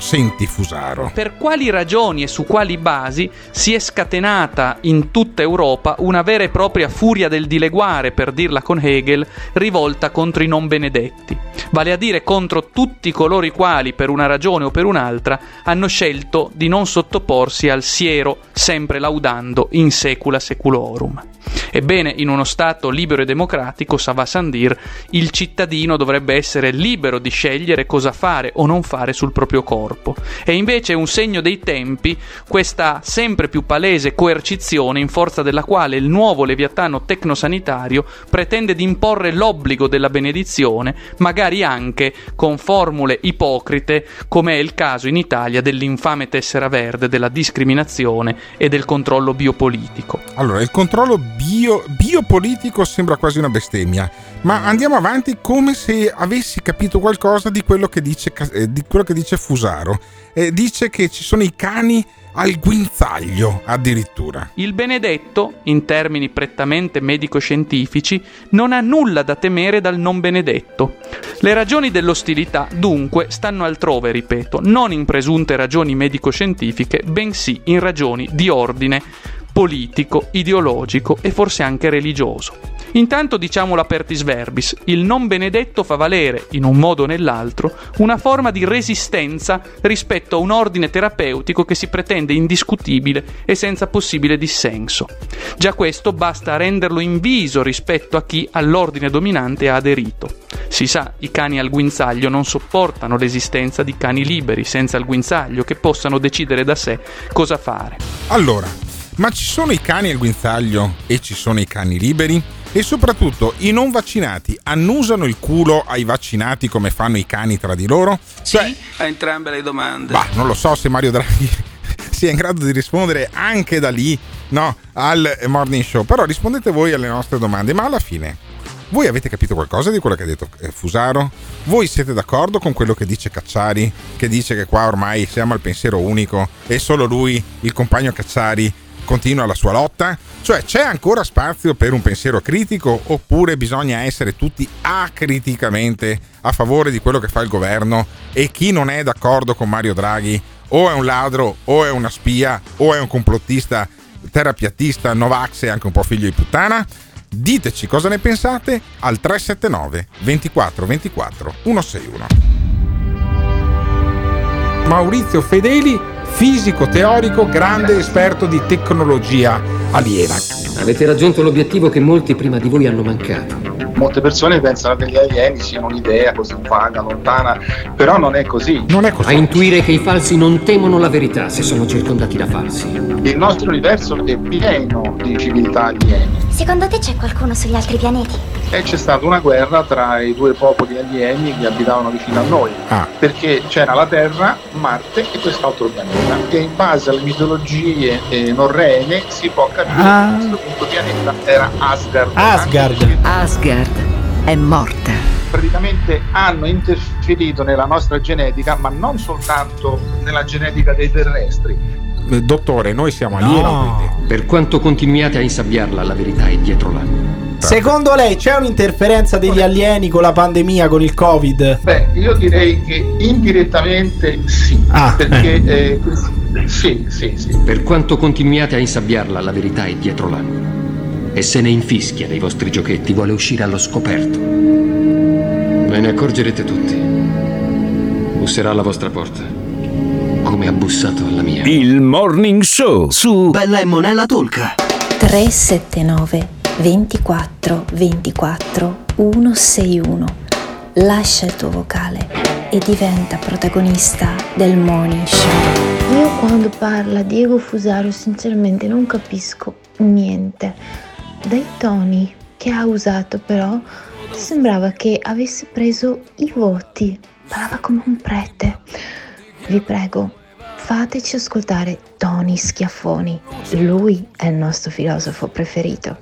Senti, Fusaro. Per quali ragioni e su quali basi si è scatenata in tutta Europa una vera e propria furia del dileguare, per dirla con Hegel, rivolta contro i non benedetti, vale a dire contro tutti coloro i quali, per una ragione o per un'altra, hanno scelto di non sottoporsi al siero, sempre laudando in secula seculorum. Ebbene, in uno Stato libero e democratico, ça va sans dire, il cittadino dovrebbe essere libero di scegliere cosa fare o non fare sul proprio corpo. E invece è un segno dei tempi questa sempre più palese coercizione in forza della quale il nuovo leviatano tecnosanitario pretende di imporre l'obbligo della benedizione, magari anche con formule ipocrite, come è il caso in Italia dell'infame tessera verde, della discriminazione e del controllo biopolitico. Allora, il controllo bio- biopolitico sembra quasi una bestemmia, ma andiamo avanti come se avessi capito qualcosa di quello che dice, Ca- eh, di quello che dice Fusaro. Eh, dice che ci sono i cani al guinzaglio addirittura. Il benedetto, in termini prettamente medico-scientifici, non ha nulla da temere dal non benedetto. Le ragioni dell'ostilità, dunque, stanno altrove, ripeto, non in presunte ragioni medico-scientifiche, bensì in ragioni di ordine politico, ideologico e forse anche religioso. Intanto diciamolo apertis verbis, il non benedetto fa valere, in un modo o nell'altro, una forma di resistenza rispetto a un ordine terapeutico che si pretende indiscutibile e senza possibile dissenso. Già questo basta a renderlo inviso rispetto a chi all'ordine dominante ha aderito. Si sa, i cani al guinzaglio non sopportano l'esistenza di cani liberi senza il guinzaglio che possano decidere da sé cosa fare. Allora, ma ci sono i cani al guinzaglio e ci sono i cani liberi? E soprattutto i non vaccinati annusano il culo ai vaccinati come fanno i cani tra di loro? Cioè, A entrambe le domande. bah, non lo so se Mario Draghi sia in grado di rispondere anche da lì, no, al morning show. Però rispondete voi alle nostre domande, ma alla fine voi avete capito qualcosa di quello che ha detto eh, Fusaro? Voi siete d'accordo con quello che dice Cacciari, che dice che qua ormai siamo al pensiero unico e solo lui, il compagno Cacciari, continua la sua lotta? Cioè c'è ancora spazio per un pensiero critico oppure bisogna essere tutti acriticamente a favore di quello che fa il governo e chi non è d'accordo con Mario Draghi o è un ladro o è una spia o è un complottista terapiattista Novax e anche un po' figlio di puttana? Diteci cosa ne pensate al 379 24 24 161. Maurizio Fedeli, fisico teorico, grande esperto di tecnologia aliena. Avete raggiunto l'obiettivo che molti prima di voi hanno mancato. Molte persone pensano che gli alieni siano un'idea così vaga, lontana, però non è così. Non è A intuire che i falsi non temono la verità se sono circondati da falsi. Il nostro universo è pieno di civiltà alieni Secondo te c'è qualcuno sugli altri pianeti? e c'è stata una guerra tra i due popoli alieni che abitavano vicino a noi, Ah. perché c'era la Terra, Marte e quest'altro pianeta, che in base alle mitologie eh, norrene si può capire Ah. Punto pianeta era Asgard. Asgard. Asgard è morta. praticamente hanno interferito nella nostra genetica, ma non soltanto nella genetica dei terrestri. Dottore, noi siamo alieni. Per quanto continuiate a insabbiarla, la verità è dietro l'angolo. Secondo lei c'è un'interferenza degli alieni con la pandemia, con il Covid? Beh, io direi che indirettamente sì, Ah, perché eh, sì, sì, sì. Per quanto continuiate a insabbiarla, la verità è dietro l'angolo. E se ne infischia dei vostri giochetti, vuole uscire allo scoperto. Ve ne accorgerete tutti. Busserà alla vostra porta, come ha bussato alla mia. Il Morning Show su Bella e Monella Tolca. 379 24 24 161. Lascia il tuo vocale e diventa protagonista del Morning Show. Io quando parla Diego Fusaro sinceramente non capisco niente. Dai toni che ha usato però sembrava che avesse preso i voti. Parlava come un prete. Vi prego, fateci ascoltare Tony Schiaffoni. Lui è il nostro filosofo preferito.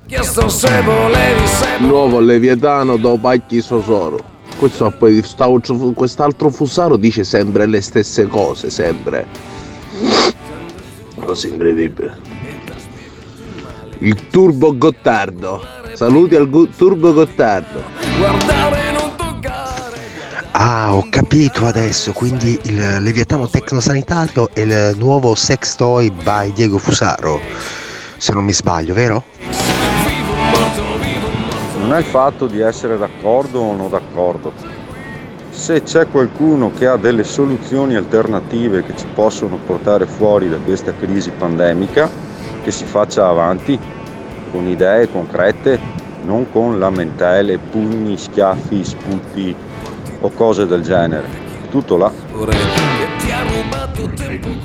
Nuovo Leviatano do Pacchi Sosoro. Questo quest'altro Fusaro dice sempre le stesse cose, sempre. Cosa incredibile. Il Turbo Gottardo. Saluti al Gu- Turbo Gottardo. Ah, ho capito adesso, quindi il Leviatano Tecnosanitario è il nuovo sex toy by Diego Fusaro, se non mi sbaglio, vero? Non è il fatto di essere d'accordo o non d'accordo. Se c'è qualcuno che ha delle soluzioni alternative che ci possono portare fuori da questa crisi pandemica, che si faccia avanti con idee concrete, non con lamentele, pugni, schiaffi, sputi o cose del genere. Tutto là.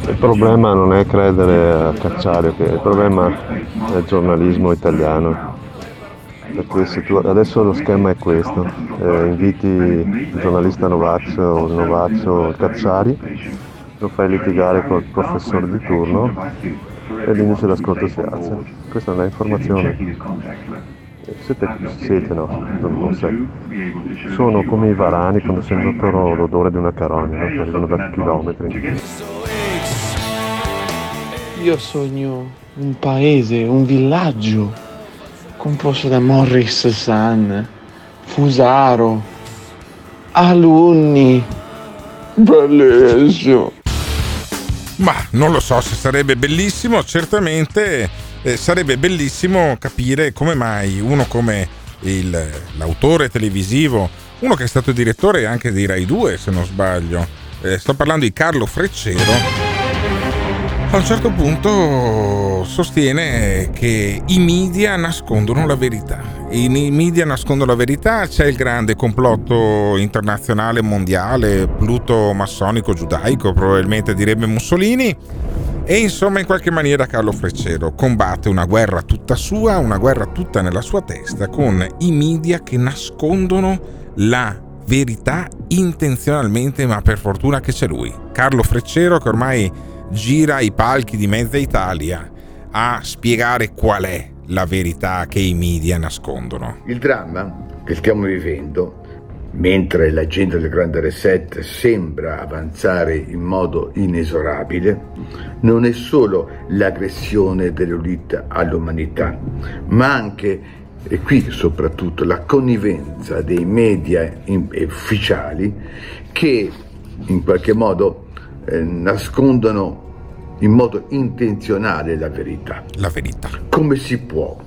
Il problema non è credere a Cacciario, il problema è il giornalismo italiano. Tu, adesso lo schema è questo, eh, inviti il giornalista Novaccio o il Novaccio Cacciari, lo fai litigare col professore di turno e l'indice d'ascolto si alza. Questa è informazione. Siete, siete no, non, non sei. Sono come i varani quando sentono l'odore di una carogna, no? che arrivano da chilometri. Io sogno un paese, un villaggio composto da Morris San, Fusaro, alunni. Bellissimo. Ma non lo so se sarebbe bellissimo, certamente eh, sarebbe bellissimo capire come mai uno come il, l'autore televisivo, uno che è stato direttore anche di Rai 2 se non sbaglio. Eh, sto parlando di Carlo Freccero. A un certo punto sostiene che i media nascondono la verità. I media nascondono la verità, c'è il grande complotto internazionale mondiale, pluto massonico giudaico, probabilmente direbbe Mussolini. E insomma, in qualche maniera Carlo Freccero combatte una guerra tutta sua, una guerra tutta nella sua testa, con i media che nascondono la verità intenzionalmente, ma per fortuna che c'è lui. Carlo Freccero che ormai gira i palchi di mezza Italia a spiegare qual è la verità che i media nascondono. Il dramma che stiamo vivendo, mentre l'agenda del grande reset sembra avanzare in modo inesorabile, non è solo l'aggressione dell'elite all'umanità, ma anche e qui soprattutto la connivenza dei media ufficiali che in qualche modo eh, nascondono in modo intenzionale la verità. La verità. Come si può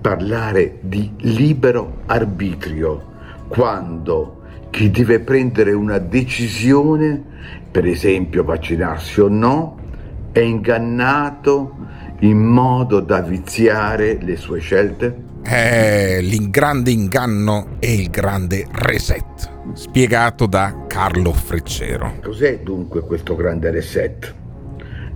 parlare di libero arbitrio quando chi deve prendere una decisione, per esempio vaccinarsi o no, è ingannato in modo da viziare le sue scelte? È il grande inganno e il grande reset spiegato da Carlo Freccero. Cos'è dunque questo grande reset?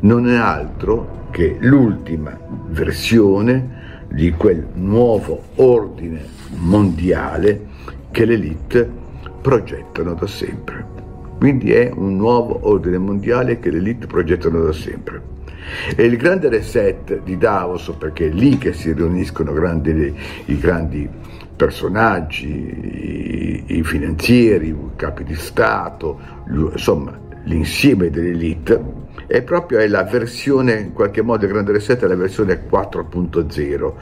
Non è altro che l'ultima versione di quel nuovo ordine mondiale che le elite progettano da sempre. Quindi è un nuovo ordine mondiale che le elite progettano da sempre. E il grande reset di Davos, perché è lì che si riuniscono grandi, i grandi personaggi, i, i finanzieri, i capi di Stato, insomma l'insieme dell'elite, è proprio è la versione, in qualche modo il grande reset è la versione 4.0.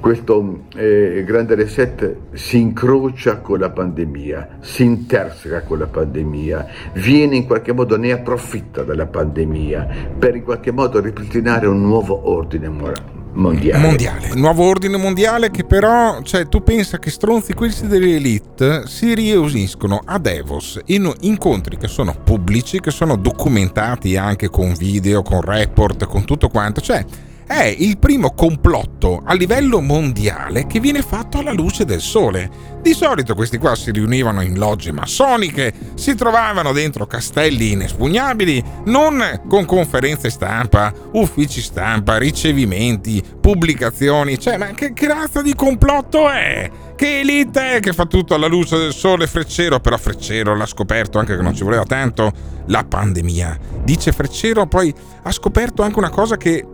Questo eh, grande reset si incrocia con la pandemia, si interseca con la pandemia, viene in qualche modo, ne approfitta della pandemia per in qualche modo ripristinare un nuovo ordine morale. Mondiale. mondiale. Nuovo ordine mondiale che però, cioè, tu pensa che stronzi questi dell'elite si riuniscono a Davos in incontri che sono pubblici, che sono documentati anche con video, con report, con tutto quanto. Cioè, è il primo complotto a livello mondiale che viene fatto alla luce del sole. Di solito questi qua si riunivano in logge massoniche, si trovavano dentro castelli inespugnabili, non con conferenze stampa, uffici stampa, ricevimenti, pubblicazioni. Cioè, ma che razza di complotto è? Che elite è che fa tutto alla luce del sole Freccero? Però Freccero l'ha scoperto anche che non ci voleva tanto, la pandemia. Dice Freccero, poi ha scoperto anche una cosa che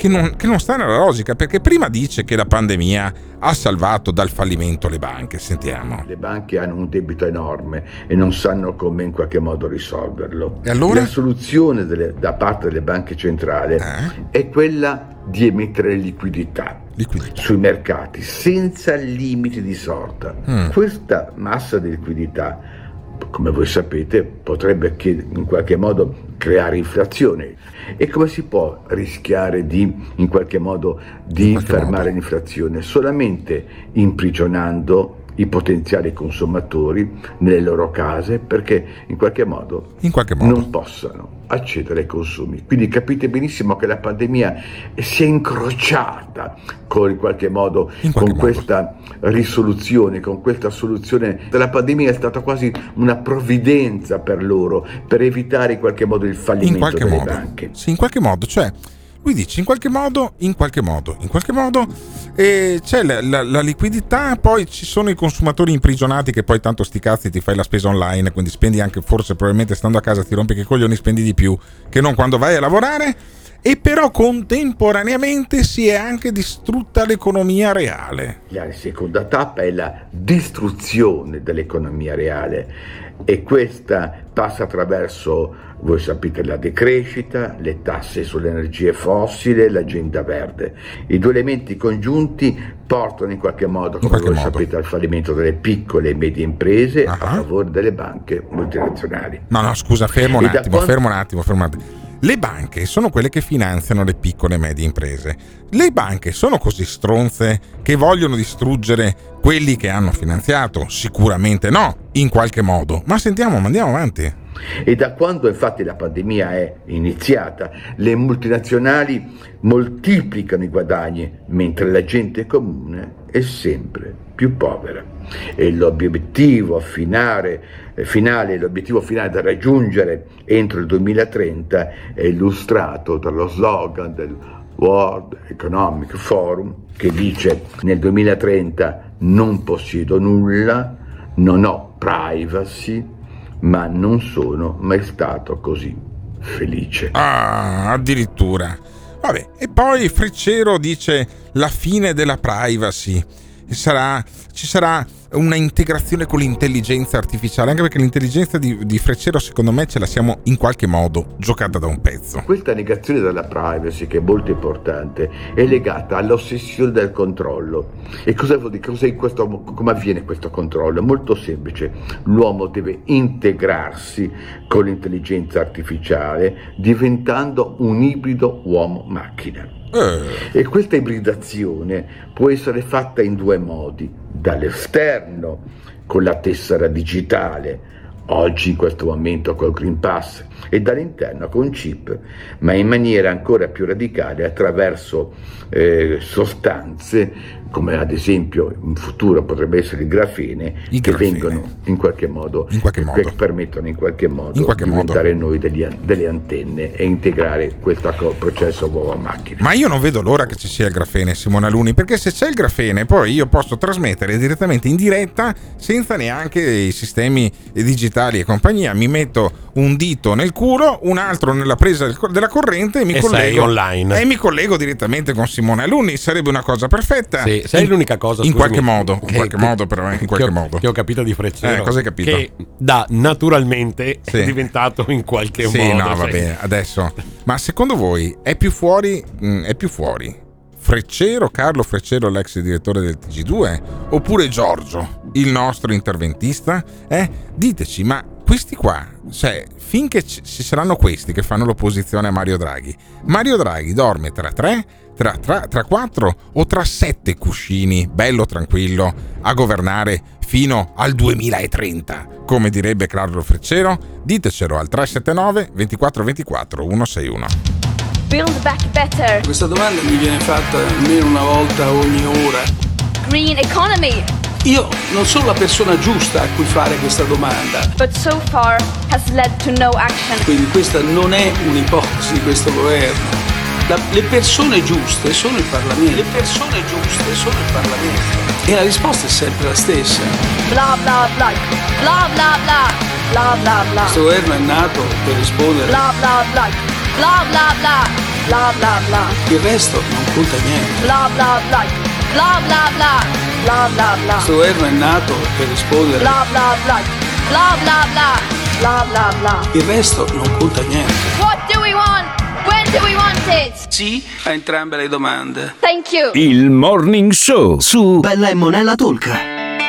che non, che non, sta nella logica, perché prima dice che la pandemia ha salvato dal fallimento le banche, sentiamo. Le banche hanno un debito enorme e non sanno come in qualche modo risolverlo. E allora? La soluzione delle, da parte delle banche centrali eh? è quella di emettere liquidità, liquidità, sui mercati senza limiti di sorta. Mm. Questa massa di liquidità come voi sapete, potrebbe in qualche modo creare inflazione. E come si può rischiare di, in qualche modo, di fermare l'inflazione? Solamente imprigionando i potenziali consumatori nelle loro case perché in qualche modo, in qualche modo. non possano accedere ai consumi. Quindi capite benissimo che la pandemia si è incrociata con, in qualche modo in qualche con modo. questa risoluzione, con questa soluzione della pandemia è stata quasi una provvidenza per loro per evitare in qualche modo il fallimento delle modo. banche. Sì, in qualche modo, cioè dice in qualche modo, in qualche modo, in qualche modo eh, c'è la, la, la, liquidità, poi ci sono i consumatori imprigionati che poi tanto sti cazzi ti fai la spesa online, quindi spendi anche, forse probabilmente stando a casa ti rompi che coglioni, spendi di più che non quando vai a lavorare. E però contemporaneamente si è anche distrutta l'economia reale. La seconda tappa è la distruzione dell'economia reale e questa passa attraverso, voi sapete, la decrescita, le tasse sulle energie fossili e l'agenda verde. I due elementi congiunti portano in qualche modo, come qualche voi modo. sapete, al fallimento delle piccole e medie imprese uh-huh. a favore delle banche multinazionali. No, no, scusa, fermo un attimo, quando... fermo un attimo, fermo un attimo. le banche sono quelle che finanziano le piccole e medie imprese. Le banche sono così stronze che vogliono distruggere quelli che hanno finanziato? Sicuramente no, in qualche modo. Ma sentiamo, andiamo avanti. E da quando infatti la pandemia è iniziata, le multinazionali moltiplicano i guadagni, mentre la gente comune è sempre più povera. E l'obiettivo finale, finale, l'obiettivo finale da raggiungere entro il 2030 è illustrato dallo slogan del World Economic Forum che dice nel 2030 non possiedo nulla, non ho privacy, ma non sono mai stato così felice. Ah, addirittura. Vabbè, e poi Freccero dice la fine della privacy. Sarà, ci sarà una integrazione con l'intelligenza artificiale, anche perché l'intelligenza di, di Freccero secondo me ce la siamo in qualche modo giocata da un pezzo. Questa negazione della privacy, che è molto importante, è legata all'ossessione del controllo. E cosa vuol dire? Cosa questo, come avviene questo controllo? È molto semplice. L'uomo deve integrarsi con l'intelligenza artificiale diventando un ibrido uomo-macchina. Eh. E questa ibridazione può essere fatta in due modi, dall'esterno con la tessera digitale, oggi in questo momento col Green Pass, e dall'interno con chip, ma in maniera ancora più radicale attraverso eh, sostanze come ad esempio in futuro potrebbe essere il grafene, Il che grafene. vengono in qualche modo, In qualche che modo. permettono in qualche modo In qualche di modo. diventare noi degli delle antenne e integrare questo processo uomo-macchina. Ma io non vedo l'ora che ci sia il grafene, Simona Luni, perché se c'è il grafene poi io posso trasmettere direttamente in diretta senza neanche i sistemi digitali e compagnia. Mi metto un dito nel culo, un altro nella presa del- della corrente e mi E collego sei online. E mi collego direttamente con Simona Luni. Sarebbe una cosa perfetta. Sì, sai In- l'unica cosa In qualche modo, in che- qualche che- modo, però, in che qualche ho- modo. Che ho capito di Freccero. Eh, cosa hai capito? Che da naturalmente Sì. è diventato in qualche Sì, modo. no, va bene, adesso. Ma secondo voi è più fuori? mh, è più fuori Freccero, Carlo Freccero, l'ex direttore del TG2, oppure Giorgio, il nostro interventista? Eh? Diteci, ma questi qua, cioè, finché ci saranno questi che fanno l'opposizione a Mario Draghi, Mario Draghi dorme tra tre, tra, tra, tra quattro o tra sette cuscini, bello tranquillo, a governare fino al 2030, come direbbe Carlo Freccero? Ditecelo al 379 2424 161. Build back better. Questa domanda mi viene fatta almeno una volta ogni ora. Green economy. Io non sono la persona giusta a cui fare questa domanda, But so far has led to no action. quindi questa non è un'ipotesi di questo governo. La- le persone giuste sono il Parlamento. Le persone giuste sono il Parlamento. E la risposta è sempre la stessa. Blah blah blah. Blah blah blah. Blah blah blah. Questo governo è nato per rispondere. Blah blah blah. Blah blah blah. Blah blah blah. Il resto non conta niente. Blah blah blah. Blah blah blah. Blah blah blah. Questo governo è nato per rispondere. Blah blah blah. Blah blah blah. Blah blah blah. Il resto non conta niente. What do we want? When do we want it? Sì a entrambe le domande. Thank you. Il Morning Show su Bella e Monella Talk.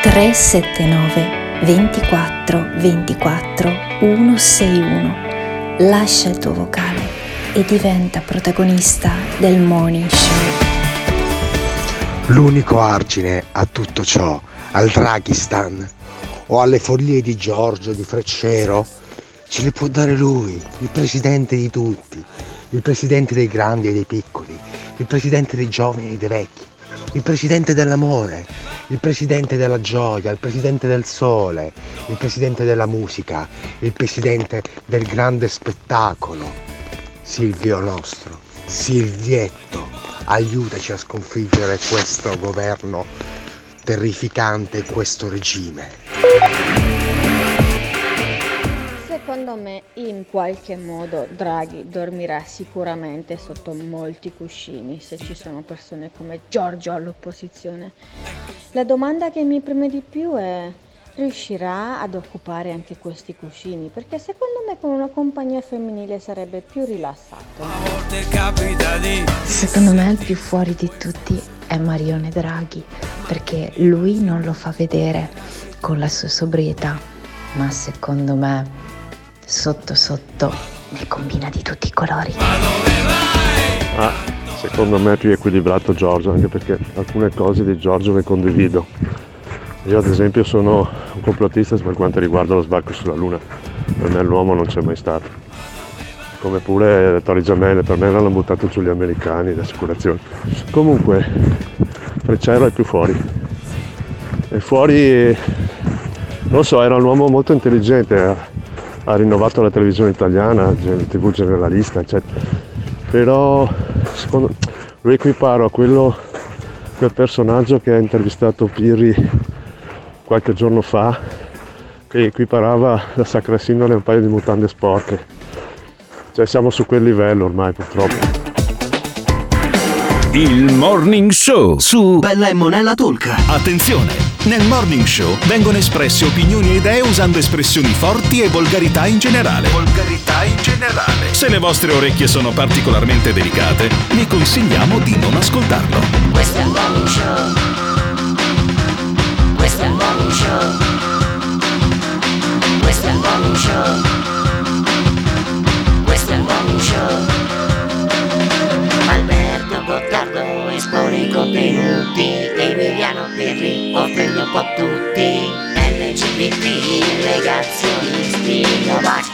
379 24 24 161. Lascia il tuo vocale e diventa protagonista del Morning Show. L'unico argine a tutto ciò, al Draghistan o alle follie di Giorgio, di Freccero, ce le può dare lui, il presidente di tutti, il presidente dei grandi e dei piccoli, il presidente dei giovani e dei vecchi, il presidente dell'amore, il presidente della gioia, il presidente del sole, il presidente della musica, il presidente del grande spettacolo. Silvio nostro, Silvietto, aiutaci a sconfiggere questo governo terrificante, questo regime. Secondo me in qualche modo Draghi dormirà sicuramente sotto molti cuscini se ci sono persone come Giorgio all'opposizione. La domanda che mi preme di più è riuscirà ad occupare anche questi cuscini? Perché secondo me con una compagnia femminile sarebbe più rilassato. Secondo me il più fuori di tutti è Marione Draghi, perché lui non lo fa vedere con la sua sobrietà, ma secondo me sotto sotto ne combina di tutti i colori. Ah, secondo me è più equilibrato Giorgio, anche perché alcune cose di Giorgio le condivido. Io ad esempio sono un complottista per quanto riguarda lo sbarco sulla Luna. Per me l'uomo non c'è mai stato. Come pure Tori Giamelle, per me l'hanno buttato giù gli americani, le assicurazioni. Comunque, Freccero è più fuori. E fuori, non so, era un uomo molto intelligente, ha, ha rinnovato la televisione italiana, il tv generalista, eccetera. Però, secondo lo equiparo a quello, quel personaggio che ha intervistato Pirri qualche giorno fa, che equiparava la Sacra Sindone a un paio di mutande sporche. Cioè siamo su quel livello ormai purtroppo. Il Morning Show su Bella e Monella Talk. Attenzione! Nel Morning Show vengono espresse opinioni e idee usando espressioni forti e volgarità in generale. Volgarità in generale. Se le vostre orecchie sono particolarmente delicate, vi consigliamo di non ascoltarlo. Questo è il morning show. Il morning show. Alberto Gottardo espone i contenuti. Emiliano Pirri offre un po' tutti. LGBT,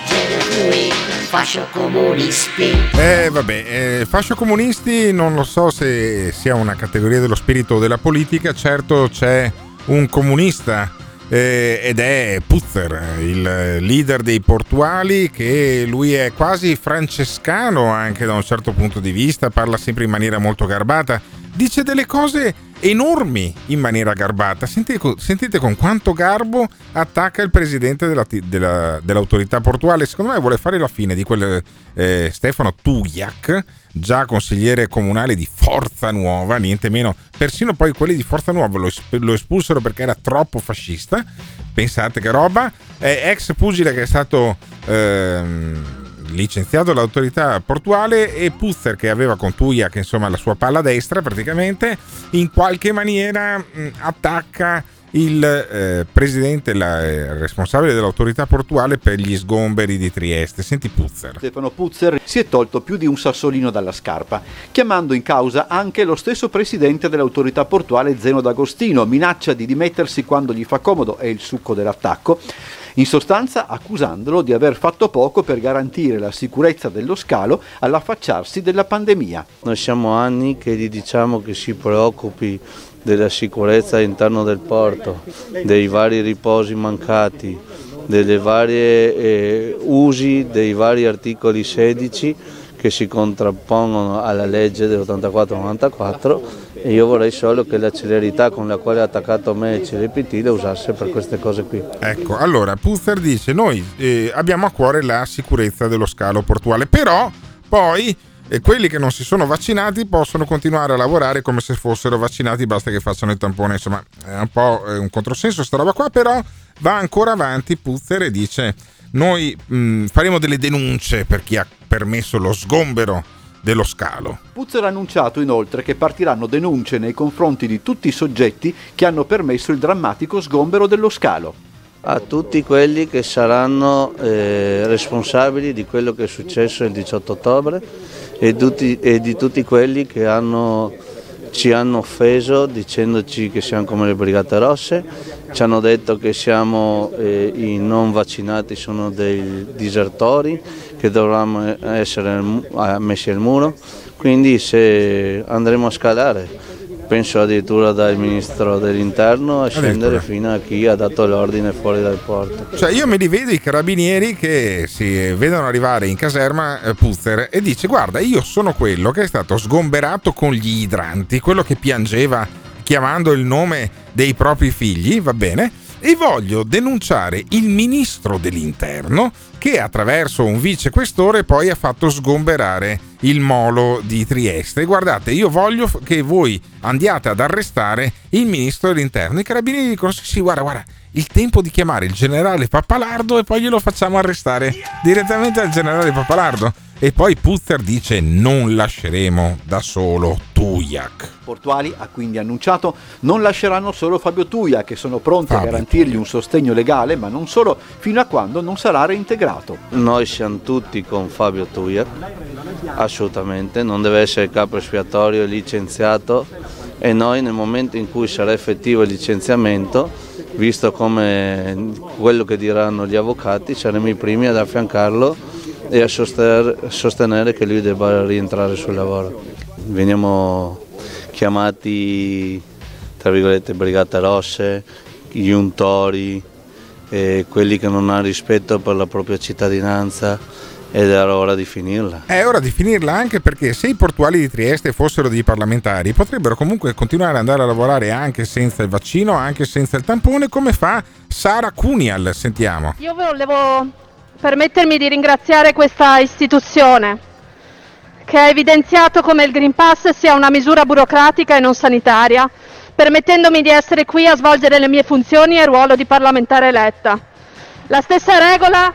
gender fluid, fascio comunisti. Eh vabbè, eh, fascio comunisti non lo so se sia una categoria dello spirito della politica, certo c'è un comunista eh, ed è Puzzer, il leader dei portuali, che lui è quasi francescano anche da un certo punto di vista, parla sempre in maniera molto garbata, dice delle cose enormi in maniera garbata. Sentite, sentite con quanto garbo attacca il presidente della, della- dell'autorità portuale. Secondo me vuole fare la fine di quel eh, Stefano Tujak, già consigliere comunale di Forza Nuova, niente meno. Persino poi quelli di Forza Nuova lo, lo espulsero perché era troppo fascista. Pensate che roba. È ex pugile che è stato... ehm, licenziato dall'autorità portuale e Puzzer che aveva con Tuia che insomma la sua palla destra praticamente in qualche maniera mh, attacca il eh, presidente, la, eh, responsabile dell'autorità portuale per gli sgomberi di Trieste. Senti Puzzer. Stefano Puzzer si è tolto più di un sassolino dalla scarpa, chiamando in causa anche lo stesso presidente dell'autorità portuale Zeno D'Agostino, minaccia di dimettersi quando gli fa comodo, è il succo dell'attacco, in sostanza accusandolo di aver fatto poco per garantire la sicurezza dello scalo all'affacciarsi della pandemia. Noi siamo anni che gli diciamo che si preoccupi della sicurezza all'interno del porto, dei vari riposi mancati, delle varie eh, usi dei vari articoli 16 che si contrappongono alla legge dell'84-94 e io vorrei solo che la celerità con la quale ha attaccato me il CLPT la usasse per queste cose qui. Ecco, allora Puzzer dice noi eh, abbiamo a cuore la sicurezza dello scalo portuale, però poi eh, quelli che non si sono vaccinati possono continuare a lavorare come se fossero vaccinati, basta che facciano il tampone, insomma è un po' un controsenso sta roba qua, però va ancora avanti Puzzer e dice noi mh, faremo delle denunce per chi ha permesso lo sgombero dello scalo. Puzzer ha annunciato inoltre che partiranno denunce nei confronti di tutti i soggetti che hanno permesso il drammatico sgombero dello scalo. A tutti quelli che saranno eh, responsabili di quello che è successo il 18 ottobre e, tutti- e di tutti quelli che hanno- ci hanno offeso dicendoci che siamo come le Brigate Rosse, ci hanno detto che siamo eh, i non vaccinati sono dei disertori, che dovranno essere ah, messi al muro, quindi se andremo a scalare, penso addirittura dal Ministro dell'Interno a scendere fino a chi ha dato l'ordine fuori dal porto. Cioè io me li vedo i carabinieri che si vedono arrivare in caserma eh, Puzzer e dice guarda io sono quello che è stato sgomberato con gli idranti, quello che piangeva chiamando il nome dei propri figli, va bene? E voglio denunciare il ministro dell'interno che attraverso un vicequestore poi ha fatto sgomberare il molo di Trieste. Guardate, io voglio che voi andiate ad arrestare il ministro dell'interno. I carabinieri dicono sì, sì, guarda, guarda, il tempo di chiamare il generale Pappalardo e poi glielo facciamo arrestare direttamente al generale Pappalardo. E poi Puzzer dice non lasceremo da solo Tujak. Portuali ha quindi annunciato non lasceranno solo Fabio Tuia, che sono pronti Fabio a garantirgli un sostegno legale, ma non solo, fino a quando non sarà reintegrato. Noi siamo tutti con Fabio Tuia, assolutamente, non deve essere capo espiatorio e licenziato e noi nel momento in cui sarà effettivo il licenziamento, visto come quello che diranno gli avvocati, saremo i primi ad affiancarlo e a sostenere, sostenere che lui debba rientrare sul lavoro. Veniamo chiamati, tra virgolette, brigate rosse, gli untori, quelli che non hanno rispetto per la propria cittadinanza ed era ora di finirla. È ora di finirla anche perché se i portuali di Trieste fossero dei parlamentari potrebbero comunque continuare ad andare a lavorare anche senza il vaccino, anche senza il tampone, come fa Sara Cunial. Sentiamo. Io volevo permettermi di ringraziare questa istituzione che ha evidenziato come il Green Pass sia una misura burocratica e non sanitaria, permettendomi di essere qui a svolgere le mie funzioni e il ruolo di parlamentare eletta. La stessa regola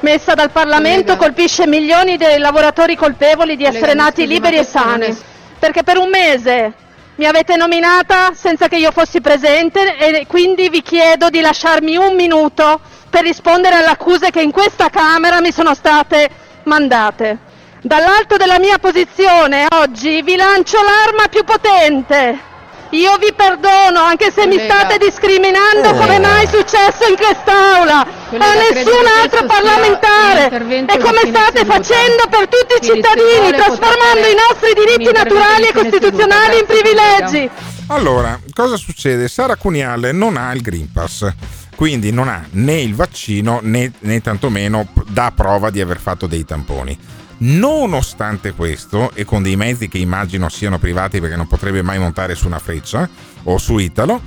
messa dal Parlamento colpisce milioni dei lavoratori colpevoli di essere nati liberi e sani, perché per un mese mi avete nominata senza che io fossi presente e quindi vi chiedo di lasciarmi un minuto per rispondere alle accuse che in questa Camera mi sono state mandate. Dall'alto della mia posizione oggi vi lancio l'arma più potente. Io vi perdono anche se mi Collega. state discriminando Eh. come mai è successo in quest'Aula. Collega, a nessun altro parlamentare. E come state facendo per tutti i cittadini, trasformando i nostri diritti naturali e costituzionali in privilegi. Allora, cosa succede? Sara Cuniale non ha il Green Pass, quindi non ha né il vaccino né, né tantomeno dà prova di aver fatto dei tamponi. Nonostante questo, e con dei mezzi che immagino siano privati perché non potrebbe mai montare su una freccia o su Italo,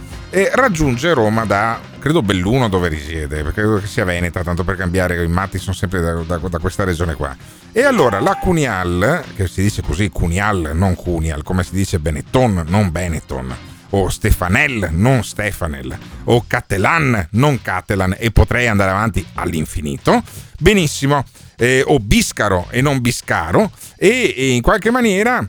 raggiunge Roma da, credo, Belluno dove risiede, perché credo che sia Veneta, tanto per cambiare, i matti sono sempre da, da- da questa regione qua. E allora la Cunial, che si dice così, Cunial, non Cunial, come si dice Benetton, non Benetton, o Stefanel, non Stefanel, o Cattelan, non Cattelan, e potrei andare avanti all'infinito. Benissimo, eh, o Biscaro e non Biscaro, e, e in qualche maniera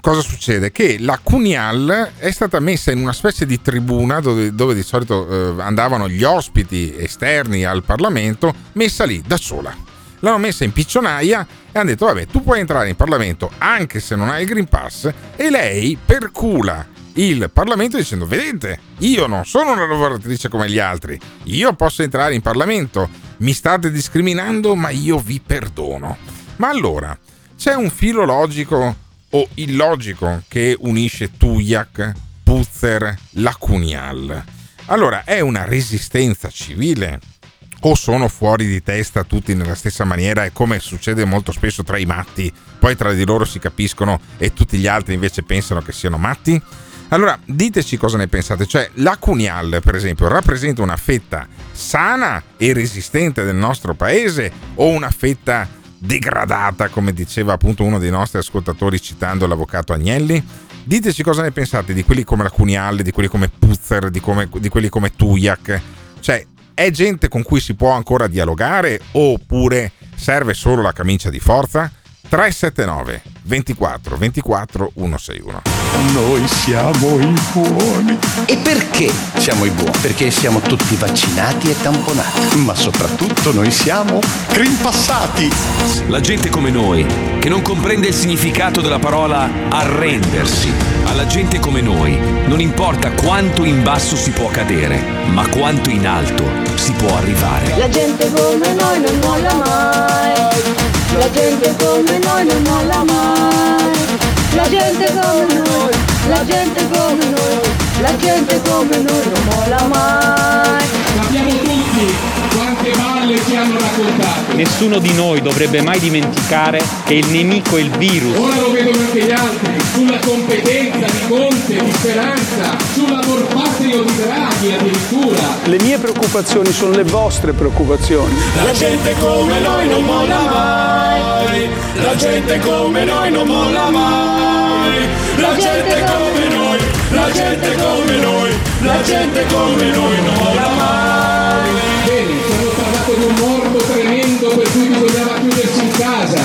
cosa succede? Che la Cunial è stata messa in una specie di tribuna dove, dove di solito eh, andavano gli ospiti esterni al Parlamento, messa lì da sola. L'hanno messa in piccionaia e hanno detto: Vabbè, tu puoi entrare in Parlamento anche se non hai il Green Pass. E lei percula il Parlamento dicendo: Vedete, io non sono una lavoratrice come gli altri, io posso entrare in Parlamento, mi state discriminando, ma io vi perdono. Ma allora c'è un filo logico o illogico che unisce Tujak, Puzzer, la Cunial. Allora, è una resistenza civile? O sono fuori di testa tutti nella stessa maniera e come succede molto spesso tra i matti, poi tra di loro si capiscono e tutti gli altri invece pensano che siano matti? Allora, diteci cosa ne pensate, cioè la Cunial, per esempio, rappresenta una fetta sana e resistente del nostro paese o una fetta degradata, come diceva appunto uno dei nostri ascoltatori citando l'avvocato Agnelli? Diteci cosa ne pensate di quelli come la Cunial, di quelli come Puzzer, di, come- di quelli come Tujak. Cioè, è gente con cui si può ancora dialogare oppure serve solo la camicia di forza? 379 24 24 161 Noi siamo i buoni. E perché siamo i buoni? Perché siamo tutti vaccinati e tamponati. Ma soprattutto noi siamo grimpassati. La gente come noi, che non comprende il significato della parola arrendersi. Alla gente come noi non importa quanto in basso si può cadere, ma quanto in alto si può arrivare. La gente come noi non molla mai. La gente come noi non molla mai. La gente come noi, la gente come noi, la gente come noi non molla mai. Quante balle ci hanno raccontato. Nessuno di noi dovrebbe mai dimenticare che il nemico è il virus. Ora lo vedono anche gli altri, sulla competenza di Conte, di Speranza, sull'amor patrio di Draghi addirittura. Le mie preoccupazioni sono le vostre preoccupazioni. La gente come noi non molla mai. La gente come noi non molla mai. La gente come noi, la gente come noi, la gente come noi non molla mai. subito doveva chiudersi in casa,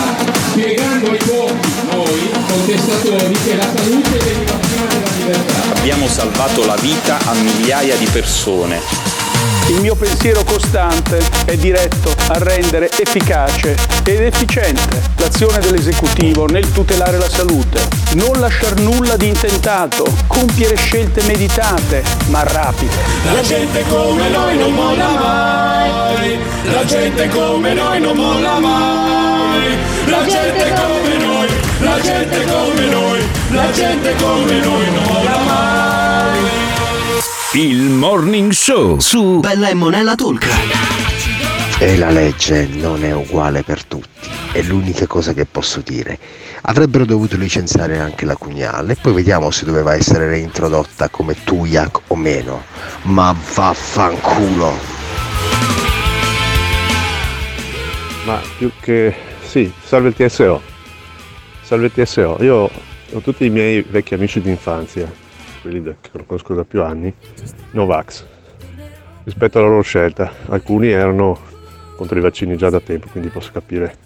spiegando ai pochi, noi, contestatori, che la salute degli abbiamo salvato la vita a migliaia di persone. Il mio pensiero costante è diretto a rendere efficace ed efficiente l'azione dell'esecutivo nel tutelare la salute, non lasciar nulla di intentato, compiere scelte meditate ma rapide. La gente come noi non molla mai. La gente come noi non molla mai. La gente come noi, la gente come noi, la gente come noi non molla mai. Il Morning Show su Bella e Monella Tulca. E la legge non è uguale per tutti, è l'unica cosa che posso dire. Avrebbero dovuto licenziare anche la cugnale, poi vediamo se doveva essere reintrodotta come Tujak o meno. Ma vaffanculo! Ma più che... sì, salve il TSO. Salve TSO. Io ho tutti i miei vecchi amici di infanzia, quelli che conosco da più anni, Novax. Rispetto alla loro scelta, alcuni erano contro i vaccini già da tempo, quindi posso capire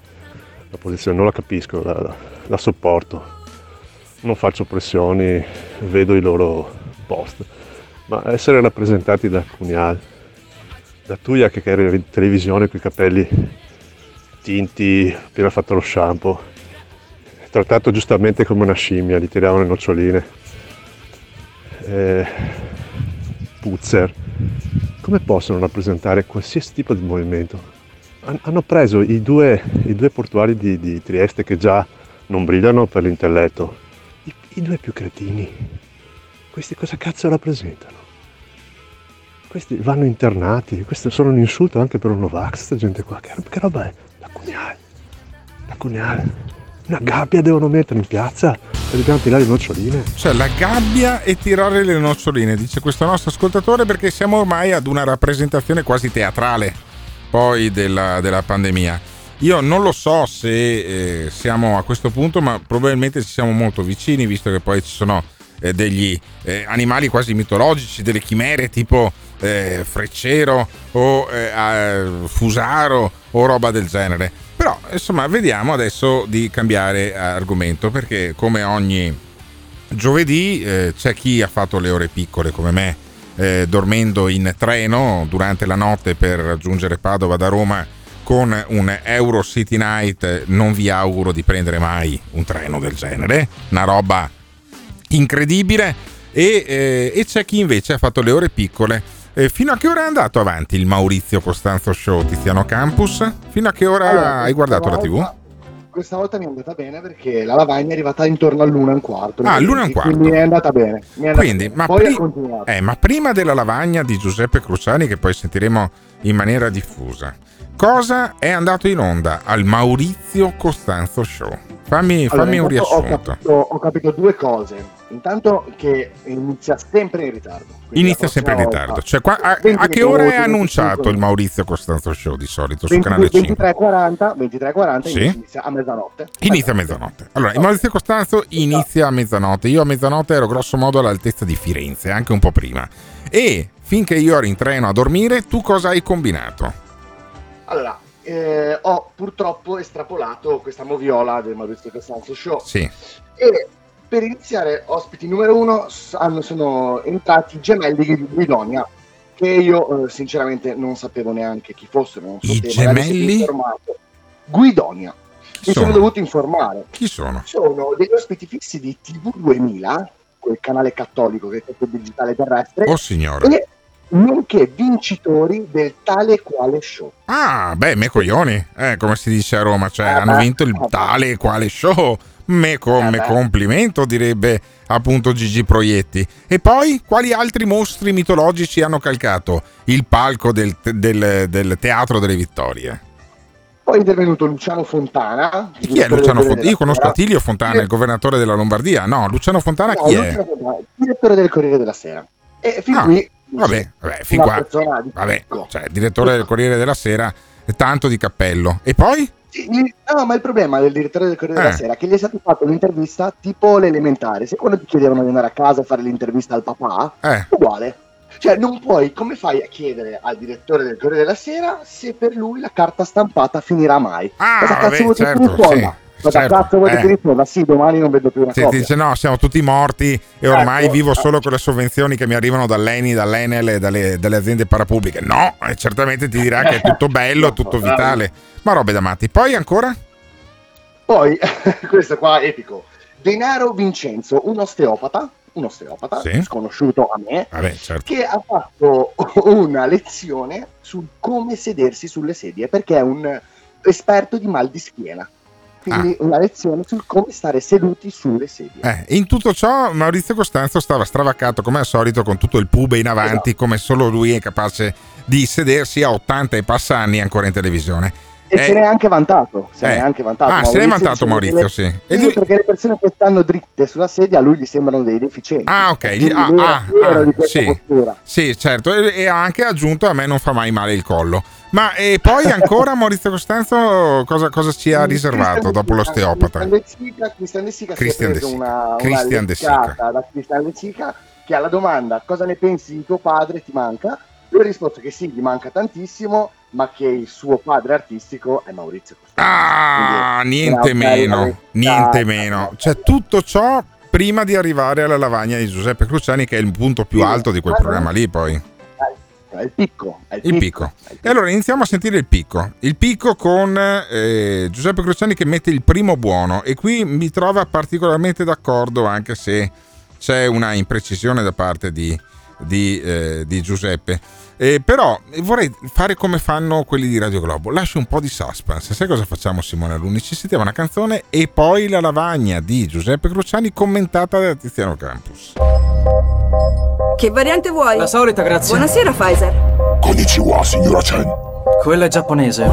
la posizione, non la capisco, la, la- sopporto. Non faccio pressioni, vedo i loro post. Ma essere rappresentati da Cunial, da Tuia che era in televisione con i capelli tinti, appena fatto lo shampoo, trattato giustamente come una scimmia, gli tiravano le noccioline. Eh, Puzzer, come possono rappresentare qualsiasi tipo di movimento? Han- hanno preso i due, i due portuali di, di Trieste che già non brillano per l'intelletto, i, i due più cretini. Questi cosa cazzo rappresentano? Questi vanno internati, questo sono un insulto anche per un Novax, questa gente qua. Che, che roba è? La cugnale. La cugnale. Una gabbia devono mettere in piazza dobbiamo tirare le noccioline. Cioè la gabbia e tirare le noccioline, dice questo nostro ascoltatore, perché siamo ormai ad una rappresentazione quasi teatrale poi della, della pandemia. Io non lo so se eh, siamo a questo punto, ma probabilmente ci siamo molto vicini, visto che poi ci sono eh, degli eh, animali quasi mitologici, delle chimere tipo eh, freccero o eh, fusaro o roba del genere. Però insomma vediamo adesso di cambiare argomento perché come ogni giovedì eh, c'è chi ha fatto le ore piccole come me eh, dormendo in treno durante la notte per raggiungere Padova da Roma con un Euro City Night. Non vi auguro di prendere mai un treno del genere una roba incredibile. E, eh, e c'è chi invece ha fatto le ore piccole Eh, fino a che ora è andato avanti il Maurizio Costanzo Show Tiziano Campus? Fino a che ora Allora, hai guardato la tv? Questa volta mi è andata bene perché la lavagna è arrivata intorno all'una e un quarto. Ah, all'una e un quarto. Quindi è andata bene. È andata Quindi, bene. ma, Poi pri- eh, ma prima della lavagna di Giuseppe Cruciani, che poi sentiremo in maniera diffusa, cosa è andato in onda al Maurizio Costanzo Show? Fammi, Allora, fammi un intanto ho riassunto. capito, ho capito due cose. Intanto che inizia sempre in ritardo. Inizia sempre in ritardo. volta- Cioè, qua- a, 20 a che ora è annunciato 25 il Maurizio Costanzo Show di solito su 20 Canale 5? 23.40, 23.40 Sì. inizia a mezzanotte. Inizia a mezzanotte. Allora, il Maurizio Costanzo inizia a mezzanotte. Io a mezzanotte ero grosso modo all'altezza di Firenze, anche un po' prima. E finché io ero in treno a dormire, tu cosa hai combinato? Allora, eh, ho purtroppo estrapolato questa moviola del Maurizio Costanzo Show Sì. e per iniziare ospiti numero uno hanno- sono entrati i gemelli di Guidonia che io eh, sinceramente non sapevo neanche chi fossero non so I gemelli? Guidonia mi sono sono? dovuto informare Chi sono? sono degli ospiti fissi di TV2000 quel canale cattolico che è tutto digitale terrestre Oh signore. e nonché vincitori del tale e quale show Ah, beh, me coglioni, eh, come si dice a Roma, cioè hanno beh, vinto il beh. tale e quale show. Me, co- Eh complimento, direbbe appunto Gigi Proietti. E poi, quali altri mostri mitologici hanno calcato il palco del, del- del Teatro delle Vittorie? Poi è intervenuto Luciano Fontana. Chi è Luciano Fontana? Io conosco Attilio Fontana, il governatore della Lombardia. No, Luciano Fontana No, chi Luciano è? Fontana, direttore del Corriere della Sera. E fin Ah, qui Vabbè, vabbè, fin qua. Vabbè, cioè, direttore del Corriere della Sera, tanto di cappello. E poi? No, ma il problema del direttore del Corriere Eh. della Sera è che gli è stata fatta un'intervista tipo l'elementare. Se quando ti chiedevano di andare a casa e fare l'intervista al papà, Eh. uguale. Cioè, non puoi, come fai a chiedere al direttore del Corriere della Sera se per lui la carta stampata finirà mai? Ah, Cosa cazzo vabbè, certo, sì. Ma certo, cazzo vuoi eh. che ti risponda? Sì, domani non vedo più una ti copia. dice no, siamo tutti morti e ormai Ecco, vivo eh. solo con le sovvenzioni che mi arrivano dall'ENI, dall'Enel e dalle, dalle aziende parapubbliche. No, e certamente ti dirà che è tutto bello, tutto vitale. Ma robe da matti. Poi ancora? Poi, questo qua è epico. Denaro Vincenzo, un osteopata, un osteopata, Sì. sconosciuto a me, Vabbè, certo. che ha fatto una lezione su come sedersi sulle sedie, perché è un esperto di mal di schiena. Quindi una lezione su come stare seduti sulle sedie. Eh, in tutto ciò Maurizio Costanzo stava stravaccato come al solito con tutto il pube in avanti, come solo lui è capace di sedersi a 80 e passa anni ancora in televisione. E Eh, se ne è anche vantato. Se ne eh. è anche vantato. Ah, se ne è vantato che Maurizio, le- sì. E lui- perché le persone che stanno dritte sulla sedia a lui gli sembrano dei deficienti. Ah, ok. Quindi Ah, ah, ah, sì. Sì, certo. E, ha anche aggiunto a me non fa mai male il collo. Ma e poi ancora Maurizio Costanzo cosa, cosa ci ha riservato dopo l'osteopata? Cristian De Sica, Cristian De Sica Christian De una, Christian da Cristian De Sica che alla domanda cosa ne pensi di tuo padre ti manca? Lui ha risposto che sì, gli manca tantissimo, ma che il suo padre artistico è Maurizio Costanzo. Ah, Quindi, niente meno, niente meno. Cioè tutto ciò prima di arrivare alla lavagna di Giuseppe Cruciani che è il punto più alto di quel programma lì poi. È il picco. È il, Il picco. E allora iniziamo a sentire il picco. Il picco con eh, Giuseppe Cruciani che mette il primo buono e qui mi trova particolarmente d'accordo anche se c'è una imprecisione da parte di, di, eh, di Giuseppe. Eh, però vorrei fare come fanno quelli di Radio Globo, lasci un po' di suspense. Sai cosa facciamo Simone Alunni? Ci sentiamo una canzone e poi la lavagna di Giuseppe Cruciani commentata da Tiziano Campus. Che variante vuoi? La solita, grazie. Buonasera, Pfizer. Konnichiwa, signora Chen. Quella è giapponese.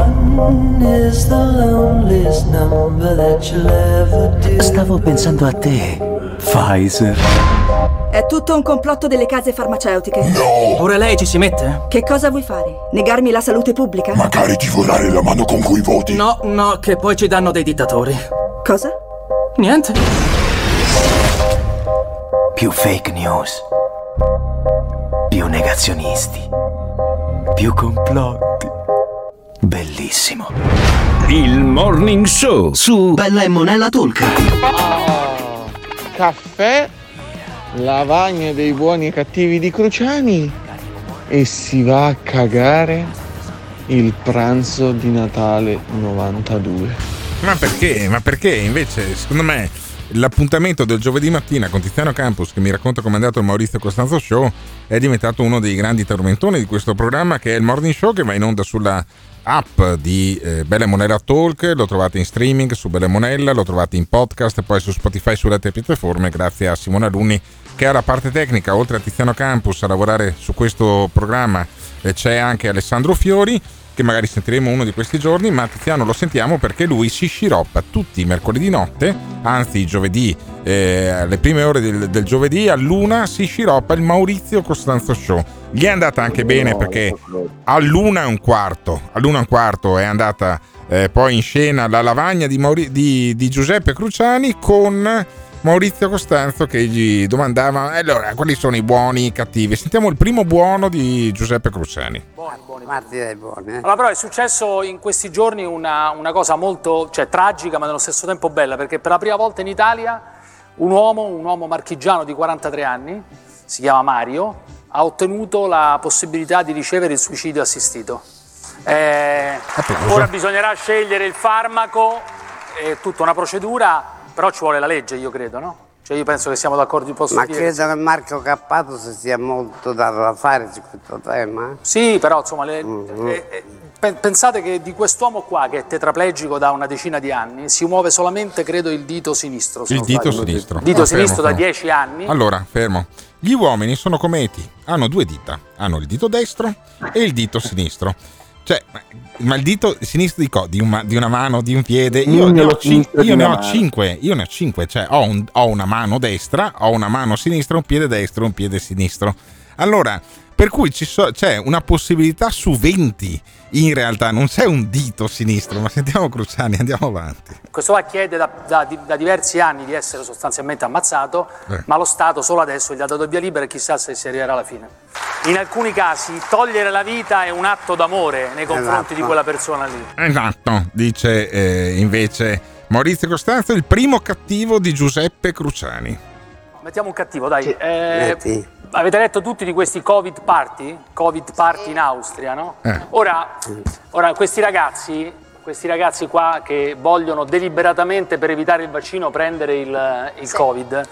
Stavo pensando a te, Pfizer. È tutto un complotto delle case farmaceutiche. No! Pure lei ci si mette? Che cosa vuoi fare? Negarmi la salute pubblica? Magari ti vorrei la mano con cui voti. No, no, che poi ci danno dei dittatori. Cosa? Niente. Più fake news. Più negazionisti. Più complotti. Bellissimo. Il Morning Show su Bella e Monella Talk. Caffè, lavagna dei buoni e cattivi di Cruciani e si va a cagare il pranzo di Natale 92. Ma perché? Ma perché invece, secondo me, l'appuntamento del giovedì mattina con Tiziano Campus, che mi racconta come è andato il Maurizio Costanzo Show, è diventato uno dei grandi tormentoni di questo programma, che è il Morning Show, che va in onda sulla app di eh, Bella Monella Talk, lo trovate in streaming su Bella Monella, lo trovate in podcast, poi su Spotify, sulle altre piattaforme, grazie a Simone Alunni che ha la parte tecnica, oltre a Tiziano Campus a lavorare su questo programma eh, c'è anche Alessandro Fiori che magari sentiremo uno di questi giorni, ma Tiziano lo sentiamo perché lui si sciroppa tutti i mercoledì notte, anzi giovedì, eh, alle prime ore del, del giovedì, a luna si sciroppa il Maurizio Costanzo Show. Gli è andata anche bene perché all'una e un quarto, all'una e un quarto è andata eh, poi in scena la lavagna di, Mauri- di- di Giuseppe Cruciani con Maurizio Costanzo che gli domandava allora quali sono i buoni e i cattivi. Sentiamo il primo buono di Giuseppe Cruciani. Marti dei buoni, eh. Allora, però è successo in questi giorni una, una cosa molto cioè, tragica, ma nello stesso tempo bella, perché per la prima volta in Italia un uomo, un uomo marchigiano di 43 anni, si chiama Mario, ha ottenuto la possibilità di ricevere il suicidio assistito. Eh, ora bisognerà scegliere il farmaco, è tutta una procedura, però ci vuole la legge, io credo, no? Cioè io penso che siamo d'accordo, posso Ma dire. credo che Marco Cappato si sia molto dato da fare su questo tema. eh. Sì, però insomma, le- Mhm. eh, eh, pe- pensate che di quest'uomo qua, che è tetraplegico da una decina di anni, si muove solamente, credo, il dito sinistro. Il dito sbaglio. sinistro. Dito Ah, fermo, sinistro da fermo. 10 anni. Allora, fermo. Gli uomini sono come eti, hanno due dita, hanno il dito destro e il dito sinistro. Cioè, ma- ma il dito sinistro di, co- di, un ma- di una mano, di un piede, io, Mignolo ne ho, cin- io ne una ho cinque, io ne ho cinque, cioè ho, un- ho una mano destra, ho una mano sinistra, un piede destro, un piede sinistro. Allora, per cui so- c'è una possibilità su 20 in realtà, non c'è un dito sinistro, ma sentiamo Cruciani, andiamo avanti. Questo qua chiede da, da- da diversi anni di essere sostanzialmente ammazzato, Eh. ma lo Stato solo adesso gli ha dato via libera e chissà se si arriverà alla fine. In alcuni casi togliere la vita è un atto d'amore nei confronti Esatto. di quella persona lì. Esatto, dice eh, invece Maurizio Costanzo, il primo cattivo di Giuseppe Cruciani. Mettiamo un cattivo, dai. Eh, avete letto tutti di questi Covid party? Covid party in Austria, no? Eh. Ora, ora, questi ragazzi, questi ragazzi qua che vogliono deliberatamente per evitare il vaccino prendere il, il Covid.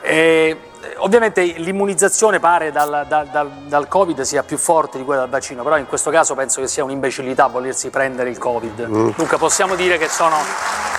eh, ovviamente l'immunizzazione pare dal, dal- dal- dal Covid sia più forte di quella del vaccino, però in questo caso penso che sia un'imbecillità volersi prendere il Covid. Mm. Dunque possiamo dire che sono,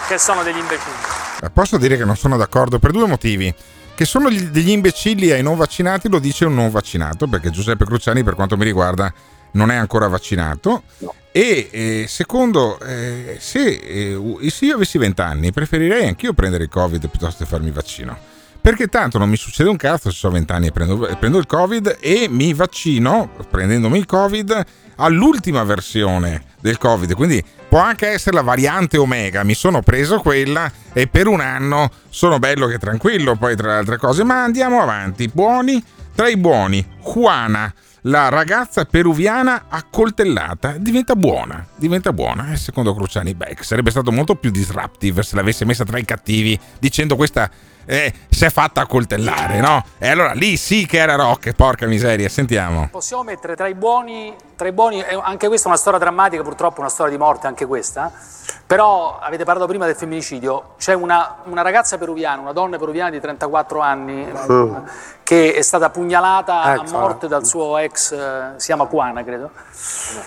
che sono degli imbecilli. Eh, Posso dire che non sono d'accordo per due motivi. Che sono gli- degli imbecilli ai non vaccinati, lo dice un non vaccinato, perché Giuseppe Cruciani, per quanto mi riguarda, non è ancora vaccinato. E eh, secondo, eh, se, eh, se io avessi 20 anni, preferirei anch'io prendere il Covid piuttosto che farmi il vaccino. Perché tanto non mi succede un cazzo se ho 20 anni e prendo, e prendo il Covid e mi vaccino, prendendomi il Covid, all'ultima versione del Covid. Quindi può anche essere la variante Omega. Mi sono preso quella e per un anno sono bello che tranquillo. Poi, tra le altre cose, ma andiamo avanti. Buoni, tra i buoni, Juana. La ragazza peruviana accoltellata diventa buona, diventa buona. E secondo Cruciani, beh, sarebbe stato molto più disruptive se l'avesse messa tra i cattivi, dicendo questa eh, si è fatta accoltellare, no? E allora lì sì che era rock, porca miseria, sentiamo. Possiamo mettere tra i buoni, tra i buoni eh, anche questa è una storia drammatica, purtroppo una storia di morte anche questa, però avete parlato prima del femminicidio, c'è una, una ragazza peruviana, una donna peruviana di 34 anni Mm. Che è stata pugnalata a Eccola. morte dal suo ex, eh, si chiama Juana credo,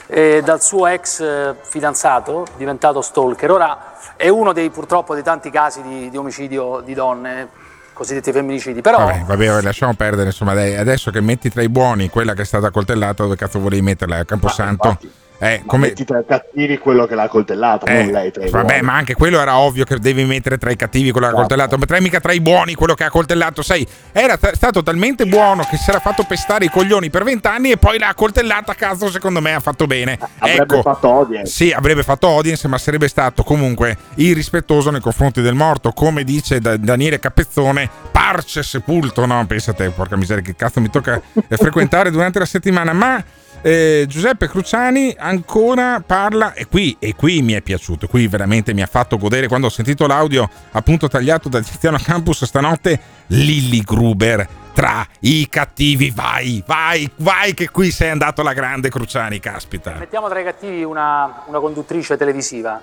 e dal suo ex eh, fidanzato, diventato stalker. Ora è uno dei purtroppo dei tanti casi di, di omicidio di donne, cosiddetti femminicidi, però... Vabbè, vabbè, lasciamo perdere, insomma, dai, adesso che metti tra i buoni quella che è stata accoltellata, dove cazzo volevi metterla a Camposanto? Eh, come... metti tra i cattivi quello che l'ha coltellato, Eh, non lei tra i vabbè, buoni. ma anche quello era ovvio che devi mettere tra i cattivi quello che ha coltellato, ma tra mica tra i buoni quello che ha coltellato, sai, era t- stato talmente buono che si era fatto pestare i coglioni per vent'anni e poi l'ha coltellata caso, secondo me ha fatto bene. Avrebbe ecco, fatto audience. sì, avrebbe fatto audience, ma sarebbe stato comunque irrispettoso nei confronti del morto, come dice Da- Daniele Capezzone, parce sepulto, no? Pensate, porca miseria, che cazzo mi tocca eh, frequentare durante la settimana, ma eh, Giuseppe Cruciani ancora parla e qui, e qui mi è piaciuto, qui veramente mi ha fatto godere quando ho sentito l'audio appunto tagliato da Tiziano Campus stanotte, Lilly Gruber tra i cattivi, vai, vai, vai che qui sei andato alla grande Cruciani, caspita. Mettiamo tra i cattivi una, una conduttrice televisiva.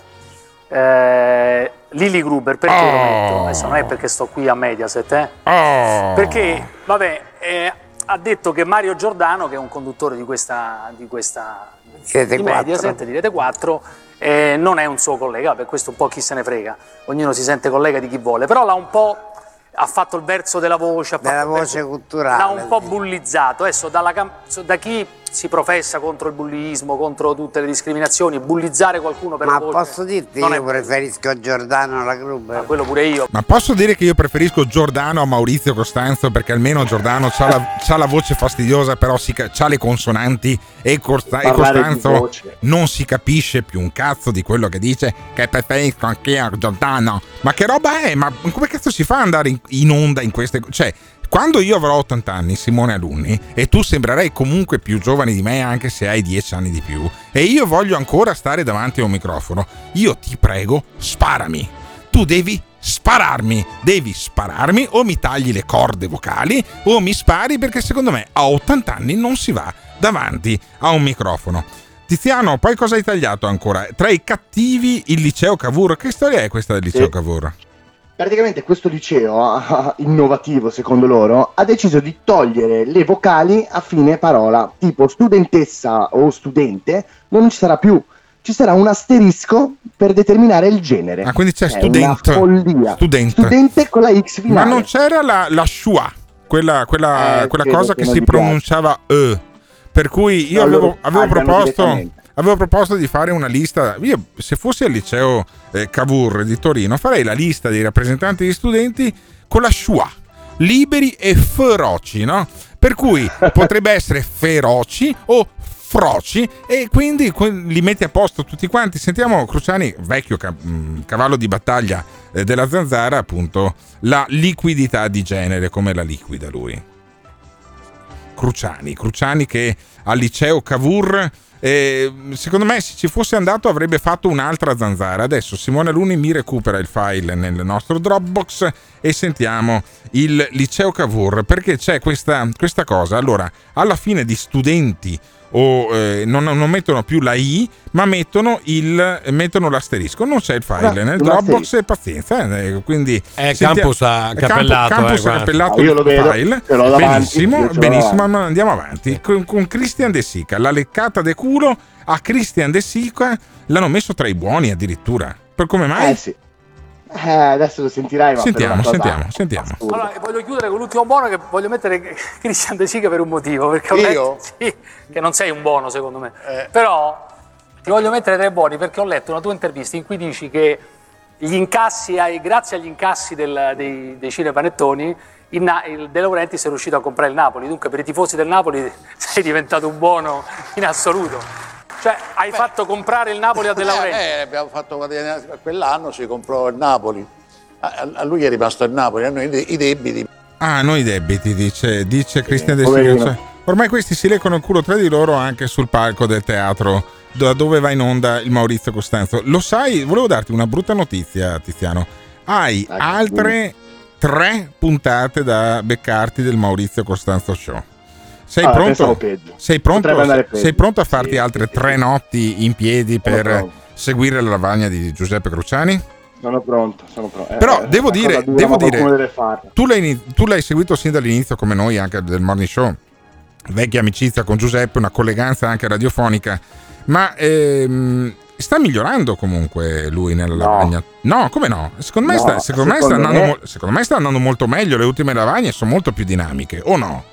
Eh, Lily Gruber, perché lo metto? Adesso non è perché sto qui a Mediaset, eh? Oh. Perché, vabbè, eh, ha detto che Mario Giordano, che è un conduttore di questa, di questa Rete di 4. Mediaset, di Rete 4, eh, non è un suo collega, per questo un po' chi se ne frega, ognuno si sente collega di chi vuole, però l'ha un po', ha fatto il verso della voce, ha Della voce verso- culturale, l'ha un po' bullizzato, adesso dalla da chi si professa contro il bullismo, contro tutte le discriminazioni, bullizzare qualcuno per Ma la voce posso dirti, non io è preferisco Giordano alla Gruber. quello pure io. Ma posso dire che io preferisco Giordano a Maurizio Costanzo perché almeno Giordano c'ha la, c'ha la voce fastidiosa, però c'ha le consonanti e, Costa- e Costanzo non si capisce più un cazzo di quello che dice che preferisco anche a Giordano. Ma che roba è? Ma come cazzo si fa ad andare in, in onda in queste cose? Cioè, quando io avrò 80 anni, Simone Alunni, e tu sembrerai comunque più giovane di me anche se hai 10 anni di più, e io voglio ancora stare davanti a un microfono, io ti prego, sparami tu devi spararmi, devi spararmi o mi tagli le corde vocali o mi spari perché secondo me a 80 anni non si va davanti a un microfono. Tiziano, poi cosa hai tagliato ancora? Tra i cattivi il liceo Cavour, che storia è questa del liceo Sì. Cavour? Praticamente questo liceo, innovativo secondo loro, ha deciso di togliere le vocali a fine parola, tipo studentessa o studente, non ci sarà più. Ci sarà un asterisco per determinare il genere. Ah, quindi c'è È student. Una follia. Student. Studente con la X Ma finale. non c'era la, la schwa, quella, quella, Eh, quella cosa che si pronunciava E. Per cui io No, avevo, avevo proposto. Avevo proposto di fare una lista. Io, se fossi al liceo eh, Cavour di Torino, farei la lista dei rappresentanti degli studenti con la schwa. Liberi e feroci, no? Per cui potrebbe essere feroci o froci e quindi li metti a posto tutti quanti. Sentiamo Cruciani, vecchio mh, cavallo di battaglia eh, della zanzara, appunto, la liquidità di genere, come la liquida lui. Cruciani, Cruciani che al liceo Cavour. Eh, secondo me se ci fosse andato avrebbe fatto un'altra zanzara. Adesso Simone Luni mi recupera il file nel nostro Dropbox e sentiamo il liceo Cavour perché c'è questa, questa cosa. Allora, alla fine di studenti o eh, non, non mettono più la I, ma mettono, il, mettono l'asterisco. Non c'è il file Ah, nel Dropbox e pazienza. eh, quindi Eh, sentiamo- Campus ha Campo- cappellato, Campus eh, ha cappellato Ah, io lo il vedo, file. davanti, benissimo, benissimo, ma andiamo avanti. Con, con Christian De Sica, la leccata de culo a Christian De Sica l'hanno messo tra i buoni addirittura. Per come mai? Eh sì. Eh, adesso lo sentirai, ma Sentiamo, sentiamo, sentiamo. Allora, voglio chiudere con l'ultimo buono che voglio mettere Christian De Sica per un motivo. Perché ho Io? letto, sì, che non sei un buono secondo me. Però ti voglio mettere tre buoni perché ho letto una tua intervista in cui dici che gli incassi, ai- grazie agli incassi del- dei, dei cinepanettoni, il, Na- il De Laurentiis è riuscito a comprare il Napoli. Dunque per i tifosi del Napoli sei diventato un buono in assoluto. Cioè hai fatto comprare il Napoli a De Laurentiis. Eh, eh, abbiamo fatto quell'anno, si comprò il Napoli. A, a lui è rimasto il Napoli, a noi i, i debiti. Ah, noi debiti, dice, dice Christian De. Sica. Cioè, ormai questi si leccano il culo tra di loro anche sul palco del teatro da dove va in onda il Maurizio Costanzo. Lo sai, volevo darti una brutta notizia, Tiziano. Hai altre tre puntate da beccarti del Maurizio Costanzo Show. Sei Ah, pronto? Sei pronto, sei pronto a farti altre tre notti in piedi per seguire la lavagna di Giuseppe Cruciani? Sono pronto, sono pronto. Eh, Però eh, devo dire, dura, devo dire tu, l'hai, tu l'hai seguito sin dall'inizio come noi anche del Morning Show, vecchia amicizia con Giuseppe, una colleganza anche radiofonica, ma ehm, sta migliorando comunque lui nella lavagna. No, come no? Secondo me, No, sta, secondo me sta secondo andando, me- secondo me sta andando molto meglio, le ultime lavagne sono molto più dinamiche, o no?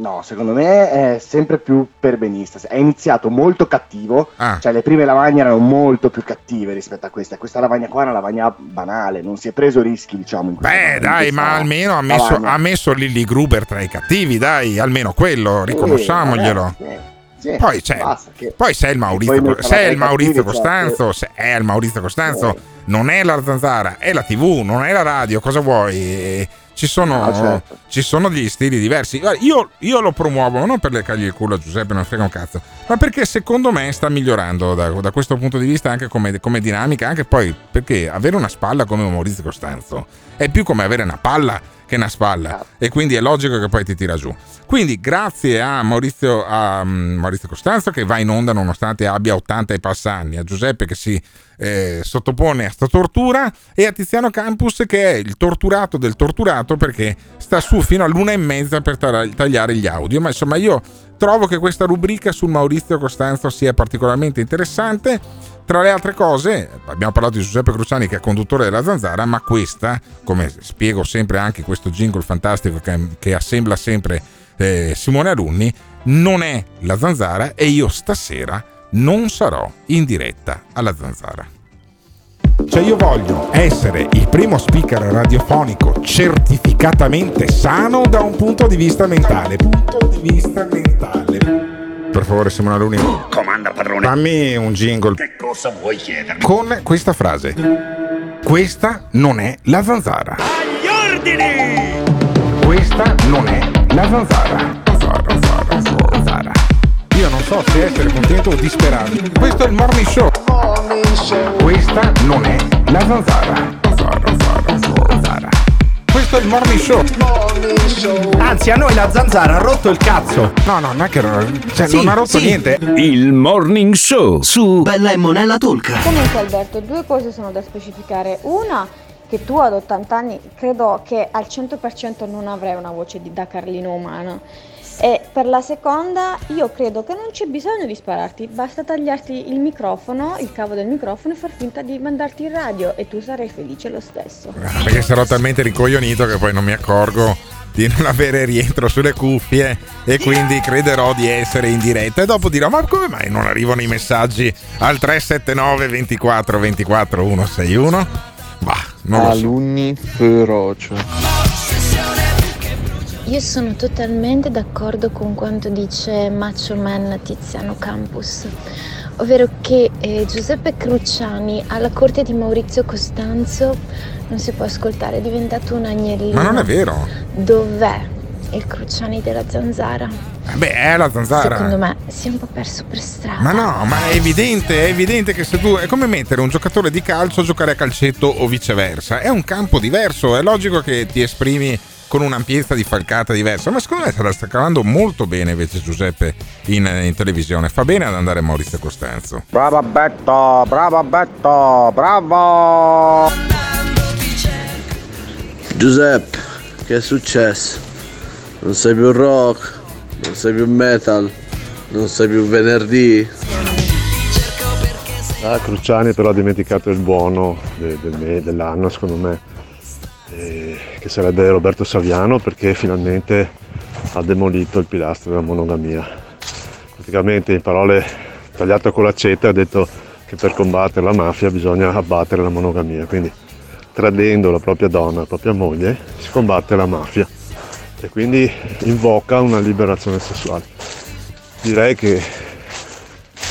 No, secondo me è sempre più perbenista. È iniziato molto cattivo, Ah. cioè le prime lavagne erano molto più cattive rispetto a questa. Questa lavagna qua è una lavagna banale, non si è preso rischi, diciamo. Beh, dai, ma almeno ha messo, ha messo Lilly Gruber tra i cattivi, dai, almeno quello, riconosciamoglielo. Eh, sì, Poi, c'è, che- poi sei il Maurizio, tra il Maurizio Costanzo, se è il Maurizio Costanzo, non è la zanzara, è la tv, non è la radio, cosa vuoi? Ci sono, Ah, certo. ci sono degli stili diversi. Io, io lo promuovo non per leccargli il culo a Giuseppe, non frega un cazzo, ma perché secondo me sta migliorando da, da questo punto di vista anche come, come dinamica, anche poi perché avere una spalla come Maurizio Costanzo è più come avere una palla che una spalla e quindi è logico che poi ti tira giù. Quindi grazie a Maurizio, a mm, Maurizio Costanzo che va in onda nonostante abbia 80 e passa anni, a Giuseppe che si eh, sottopone a sta tortura e a Tiziano Campus che è il torturato del torturato perché sta su fino all'una e mezza per tagliare gli audio. Ma insomma io trovo che questa rubrica sul Maurizio Costanzo sia particolarmente interessante. Tra le altre cose, abbiamo parlato di Giuseppe Cruciani che è conduttore della Zanzara, ma questa, come spiego sempre anche questo jingle fantastico che, che assembla sempre eh, Simone Alunni, non è la Zanzara e io stasera non sarò in diretta alla Zanzara. Cioè io voglio essere il primo speaker radiofonico certificatamente sano da un punto di vista mentale. Punto di vista mentale. Per favore Simone Alunni. Comanda padrone. Dammi un jingle Che cosa vuoi chiedermi? con questa frase. Questa non è la zanzara. Gli ordini! Questa non è la zanzara. Zanzara, zanzara, zanzara. Io non so se essere contento o disperato. Questo è il morning show. Questa non è la zanzara. Zanzara, zanzara, zanzara. Questo è il morning show. Anzi, a noi la zanzara ha rotto il cazzo. No, no, non è che cioè, Sì, non ha rotto sì. niente. Il Morning Show su Bella e Monella Talk. Comunque Alberto, due cose sono da specificare. Una, che tu ad 80 anni credo che al 100% non avrai una voce di, da Carlino umano. E per la seconda, io credo che non c'è bisogno di spararti, basta tagliarti il microfono, il cavo del microfono e far finta di mandarti in radio e tu sarai felice lo stesso. Perché sarò talmente ricoglionito che poi non mi accorgo di non avere rientro sulle cuffie e quindi crederò di essere in diretta e dopo dirò ma come mai non arrivano i messaggi al 379 24 24 161 bah non lo so Alunni feroce. Io sono totalmente d'accordo con quanto dice Macho Man Tiziano Campus, ovvero che eh, Giuseppe Cruciani alla corte di Maurizio Costanzo non si può ascoltare, è diventato un agnellino. ma non è vero Dov'è? il Cruciani della Zanzara. Beh, è la zanzara. Secondo me si è un po' perso per strada. Ma no, ma è evidente, è evidente che se tu. È come mettere un giocatore di calcio a giocare a calcetto o viceversa. È un campo diverso, è logico che ti esprimi con un'ampiezza di falcata diversa. Ma secondo me se la sta cavando molto bene invece Giuseppe in, in televisione. Fa bene ad andare Maurizio Costanzo. Brava Betto, brava Betto, bravo! Giuseppe, che è successo? Non sei più rock, non sei più metal, non sei più venerdì. Ah, Cruciani però ha dimenticato il buono de- del me- dell'anno secondo me, eh, che sarebbe Roberto Saviano perché finalmente ha demolito il pilastro della monogamia. Praticamente in parole tagliate con l'accetta ha detto che per combattere la mafia bisogna abbattere la monogamia, quindi tradendo la propria donna, la propria moglie, si combatte la mafia e quindi invoca una liberazione sessuale. Direi che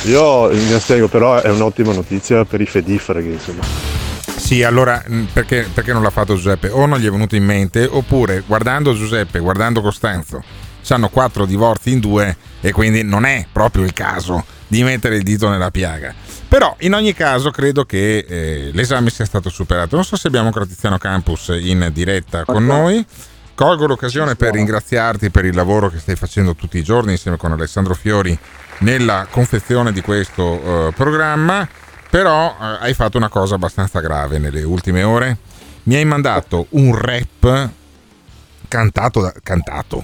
io mi astengo, però è un'ottima notizia per i fedifraghi, insomma. Sì, allora mh, perché, perché non l'ha fatto Giuseppe? O non gli è venuto in mente, oppure guardando Giuseppe, guardando Costanzo, hanno quattro divorzi in due e quindi non è proprio il caso di mettere il dito nella piaga. Però in ogni caso credo che eh, l'esame sia stato superato. Non so se abbiamo ancora Tiziano Campus in diretta con noi. Colgo l'occasione per ringraziarti per il lavoro che stai facendo tutti i giorni insieme con Alessandro Fiori nella confezione di questo eh, programma. Però eh, hai fatto una cosa abbastanza grave nelle ultime ore. Mi hai mandato un rap cantato, da- cantato,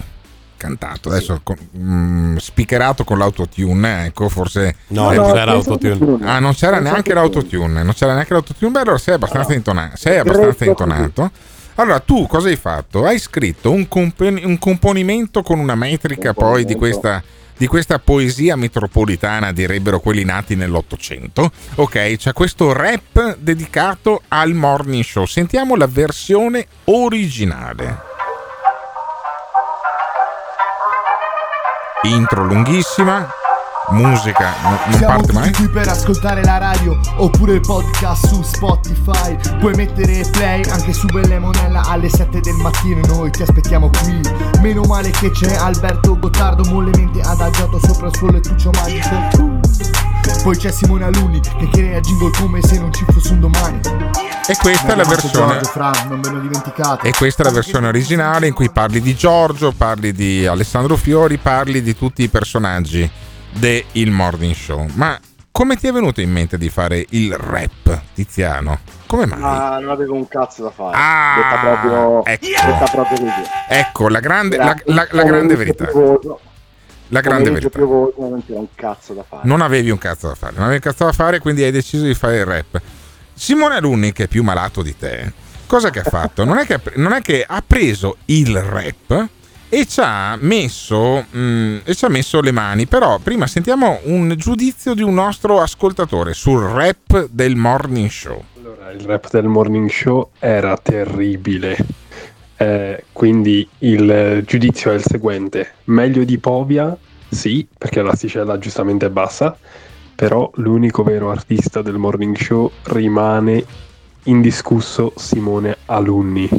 cantato, adesso con- mm, speakerato con l'autotune, ecco, forse... No, non c'era autotune. Ah, non c'era neanche l'autotune, non c'era neanche l'autotune, beh allora sei abbastanza, intona- sei abbastanza intonato. Allora, tu cosa hai fatto? Hai scritto un, compon- un componimento con una metrica poi di questa, di questa poesia metropolitana, direbbero quelli nati nell'Ottocento. Ok, c'è questo rap dedicato al morning show. Sentiamo la versione originale. Intro lunghissima, musica non, non Siamo parte mai. qui per ascoltare la radio oppure il podcast su Spotify. Puoi mettere play anche su Belle Monella alle 7 del mattino noi ti aspettiamo qui. Meno male che c'è Alberto Gottardo mollemente adagiato sopra il suo lettuccio magico. Poi c'è Simone Alunni che crea jingle come se non ci fosse un domani. E questa è la versione. Giorgio. E questa è la versione originale in cui parli di Giorgio, parli di Alessandro Fiori, parli di tutti i personaggi del Morning Show. Ma come ti è venuto in mente di fare il rap, Tiziano? Come mai? Ma non avevo un cazzo da fare. Ah, detta proprio, ecco. detta proprio così. Ecco, la grande, la, la- la grande verità. piovoso, La grande verità. piovoso, non c'era un cazzo da fare. Non avevi un cazzo da fare, non avevi un cazzo da fare, quindi hai deciso di fare il rap. Simone Alunni, che è più malato di te, cosa che ha fatto? Non è che, non è che ha preso il rap e ci ha messo mm, e ci ha messo le mani. Però prima sentiamo un giudizio di un nostro ascoltatore sul rap del morning show. Allora, il rap del morning show era terribile. Eh, quindi il giudizio è il seguente: meglio di Povia, sì, perché l'asticella giustamente è bassa, però l'unico vero artista del morning show rimane indiscusso Simone Alunni.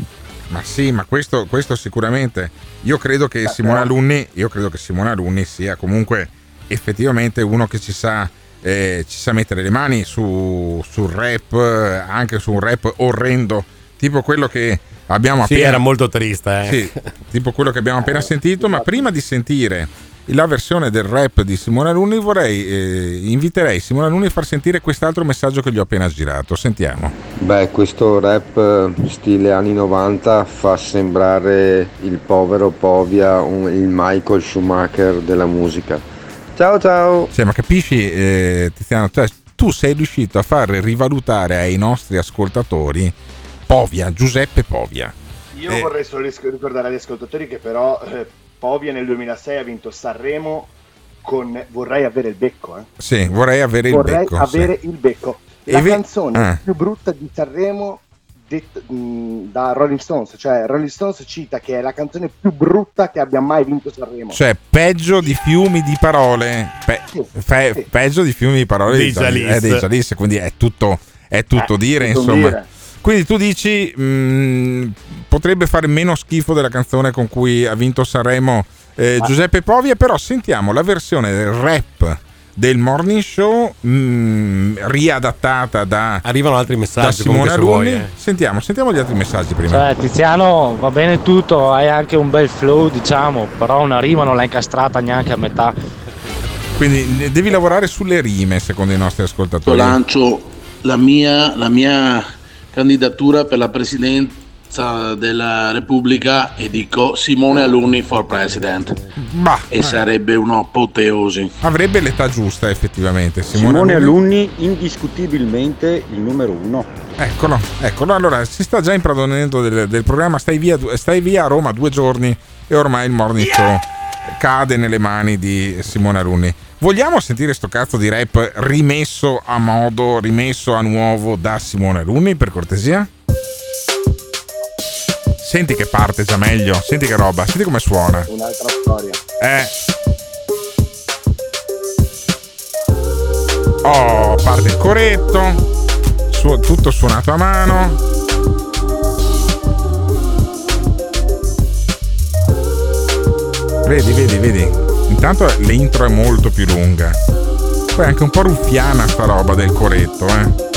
Ma sì, ma questo, questo sicuramente. Io credo che Simone Alunni, io credo che Simone Alunni sia comunque effettivamente uno che ci sa, eh, ci sa mettere le mani su, sul rap, eh, anche su un rap orrendo, tipo quello che abbiamo Sì, appena. era molto triste, eh. Sì, tipo quello che abbiamo appena sentito. Ma prima di sentire la versione del rap di Simone Alunni, vorrei eh, inviterei Simone Alunni a far sentire quest'altro messaggio che gli ho appena girato. Sentiamo. Beh, questo rap stile anni 90 fa sembrare il povero Povia un- il Michael Schumacher della musica. Ciao ciao! Sì, ma capisci, eh, Tiziano, cioè, tu sei riuscito a far rivalutare ai nostri ascoltatori Povia, Giuseppe Povia. Io Eh. vorrei solo ricordare agli ascoltatori che però eh, Povia nel 2006 ha vinto Sanremo con Vorrei avere il becco. Eh. Sì, vorrei avere il Vorrei becco. avere sì. il becco. La E ve- canzone Ah. più brutta di Sanremo detta- mh, da Rolling Stones, cioè Rolling Stones cita che è la canzone più brutta che abbia mai vinto Sanremo. Cioè, peggio di fiumi di parole. Pe- fe- Peggio di fiumi di parole Dei di Jalis- eh, quindi è tutto, è tutto Eh, dire, tutto insomma. dire. Quindi tu dici mh, potrebbe fare meno schifo della canzone con cui ha vinto Sanremo eh, Giuseppe Povia, però sentiamo la versione del rap del morning show mh, riadattata da arrivano altri da messaggi Simone comunque, se Alunni. vuoi, eh. Sentiamo, sentiamo gli altri messaggi prima. Cioè, Tiziano, va bene tutto, hai anche un bel flow, diciamo, però una rima non l'hai incastrata neanche a metà. Quindi ne- devi lavorare sulle rime, secondo i nostri ascoltatori. lancio la mia, la mia candidatura per la presidenza della Repubblica e dico Simone Alunni for President. Bah, e sarebbe un'apoteosi. Avrebbe l'età giusta, effettivamente. Simone, Simone Alunni. Alunni indiscutibilmente il numero uno. Eccolo, eccolo. Allora si sta già impadronendo del, del programma. Stai via, stai via a Roma due giorni e ormai il morning show cade nelle mani di Simone Alunni. Vogliamo sentire sto cazzo di rap rimesso a modo, rimesso a nuovo da Simone Alunni, per cortesia? Senti che parte già meglio, senti che roba, senti come suona. Un'altra storia. Eh. Oh, parte il coretto. Su- tutto suonato a mano. Vedi, vedi, vedi. Intanto l'intro è molto più lunga. Poi è anche un po' ruffiana sta roba del coretto, eh.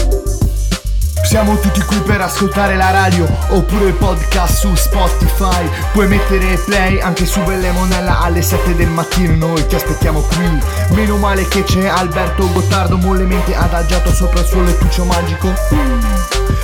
Siamo tutti qui per ascoltare la radio oppure il podcast su Spotify. Puoi mettere play anche su Belle Monella alle 7 del mattino. Noi ti aspettiamo qui. Meno male che c'è Alberto Gottardo mollemente adagiato sopra il suo lettuccio magico.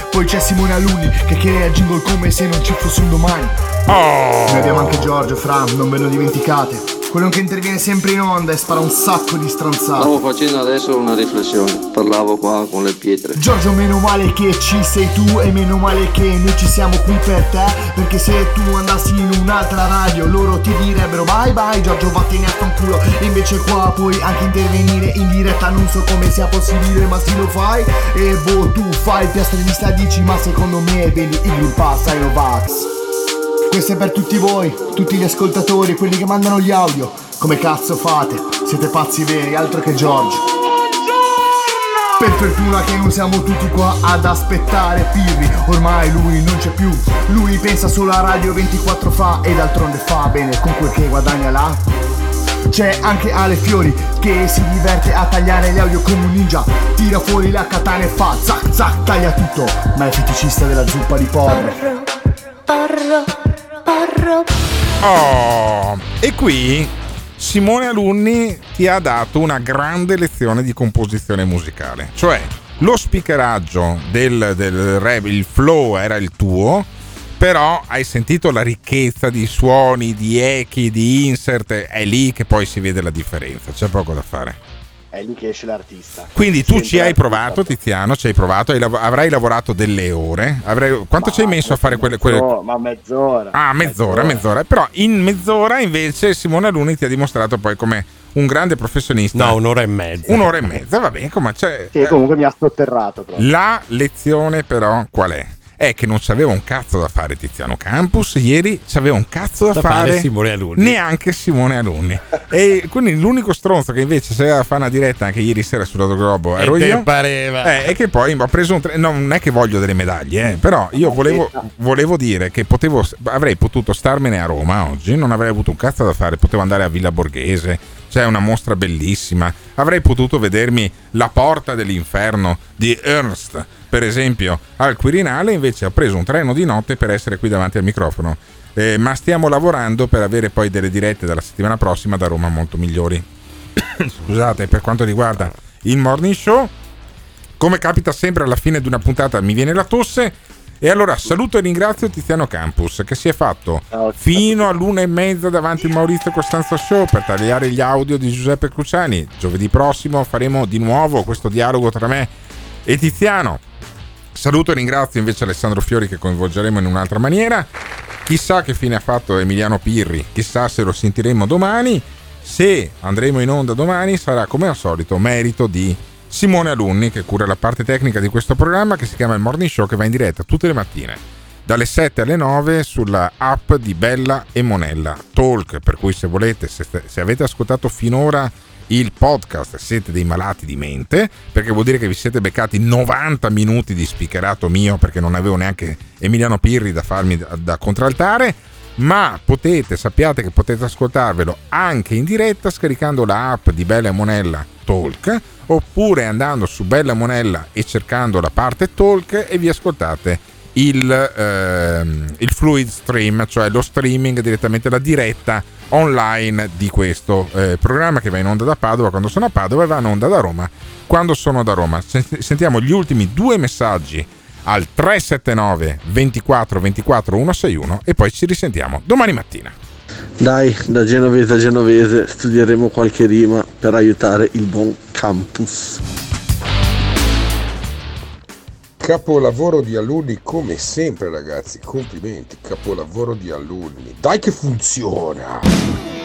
Poi c'è Simone Alunni che crea jingle come se non ci fosse un domani. Noi abbiamo anche Giorgio Fra, non ve lo dimenticate. Quello che interviene sempre in onda e spara un sacco di stronzate. Stavo facendo adesso una riflessione, parlavo qua con le pietre. Giorgio meno male che ci sei tu e meno male che noi ci siamo qui per te Perché se tu andassi in un'altra radio loro ti direbbero bye bye Giorgio vattene a fanculo E invece qua puoi anche intervenire in diretta Non so come sia possibile ma se lo fai E boh tu fai piastre di sta dici ma secondo me vedi il Green Pass ai Novax questo è per tutti voi, tutti gli ascoltatori, quelli che mandano gli audio. Come cazzo fate? Siete pazzi veri, altro che Giorgio. Per fortuna che non siamo tutti qua ad aspettare Pirri Ormai lui non c'è più Lui pensa solo a Radio 24 fa E d'altronde fa bene con quel che guadagna là c'è anche Ale Fiori che si diverte a tagliare le audio come un ninja Tira fuori la katana e fa zac zac taglia tutto Ma è feticista della zuppa di porro Porro, porro. Oh, e qui Simone Alunni ti ha dato una grande lezione di composizione musicale, cioè lo speakeraggio del, del rap, il flow era il tuo, però hai sentito la ricchezza di suoni, di echi, di insert, è lì che poi si vede la differenza, c'è poco da fare. È lì che esce l'artista. Quindi tu ci hai provato, Tiziano, ci hai provato, hai lav- avrai lavorato delle ore, avrai- quanto ci hai messo a fare quelle... quelle... Ma mezz'ora. Ah, mezz'ora, mezz'ora. Però in mezz'ora invece Simone Aluni ti ha dimostrato poi come un grande professionista. No, un'ora e mezza. Un'ora e mezza, va bene, come c'è. Che comunque mi ha sotterrato proprio. La lezione però qual è? È che non c'aveva un cazzo da fare Tiziano Campus, ieri c'aveva un cazzo da, Da fare fare Simone Alunni. neanche Simone Alunni. e quindi l'unico stronzo che invece sapeva fare una diretta anche ieri sera sull'Auto Globo ero E io. pareva. Eh, e che poi ho preso un tre- no, non è che voglio delle medaglie, eh, però io volevo, volevo dire che potevo, avrei potuto starmene a Roma oggi, non avrei avuto un cazzo da fare, potevo andare a Villa Borghese, c'è una mostra bellissima, avrei potuto vedermi La porta dell'inferno di Ernst, per esempio, al Quirinale, invece ho preso un treno di notte per essere qui davanti al microfono. Eh, ma stiamo lavorando per avere poi delle dirette dalla settimana prossima da Roma molto migliori. Scusate, per quanto riguarda il morning show, come capita sempre alla fine di una puntata mi viene la tosse. E allora saluto e ringrazio Tiziano Campus che si è fatto fino all'una e mezza davanti al Maurizio Costanzo Show per tagliare gli audio di Giuseppe Cruciani. Giovedì prossimo faremo di nuovo questo dialogo tra me e Tiziano. Saluto e ringrazio invece Alessandro Fiori che coinvolgeremo in un'altra maniera. Chissà che fine ha fatto Emiliano Pirri, chissà se lo sentiremo domani. Se andremo in onda domani sarà come al solito merito di Simone Alunni che cura la parte tecnica di questo programma che si chiama il Morning Show che va in diretta tutte le mattine dalle 7 alle 9 sulla app di Bella e Monella Talk per cui se volete se, se avete ascoltato finora il podcast siete dei malati di mente, perché vuol dire che vi siete beccati 90 minuti di speakerato mio perché non avevo neanche Emiliano Pirri da farmi da, da contraltare. Ma potete, sappiate che potete ascoltarvelo anche in diretta scaricando l'app di Bella e Monella Talk oppure andando su Bella Monella e cercando la parte Talk e vi ascoltate il, ehm, il fluid stream, cioè lo streaming direttamente, la diretta online di questo eh, programma che va in onda da Padova quando sono a Padova e va in onda da Roma quando sono da Roma. Sentiamo gli ultimi due messaggi al 379 24 24 161 e poi ci risentiamo domani mattina. Dai, da genovese a genovese studieremo qualche rima per aiutare il buon campus. Capolavoro di alunni come sempre ragazzi, complimenti, capolavoro di alunni. Dai che funziona!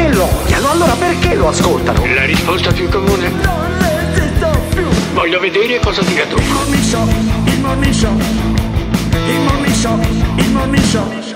Se lo odiano, allora perché lo ascoltano? La risposta più comune? Non resisto più. Voglio vedere cosa dirà tu. Il show, il show. Il show, il show.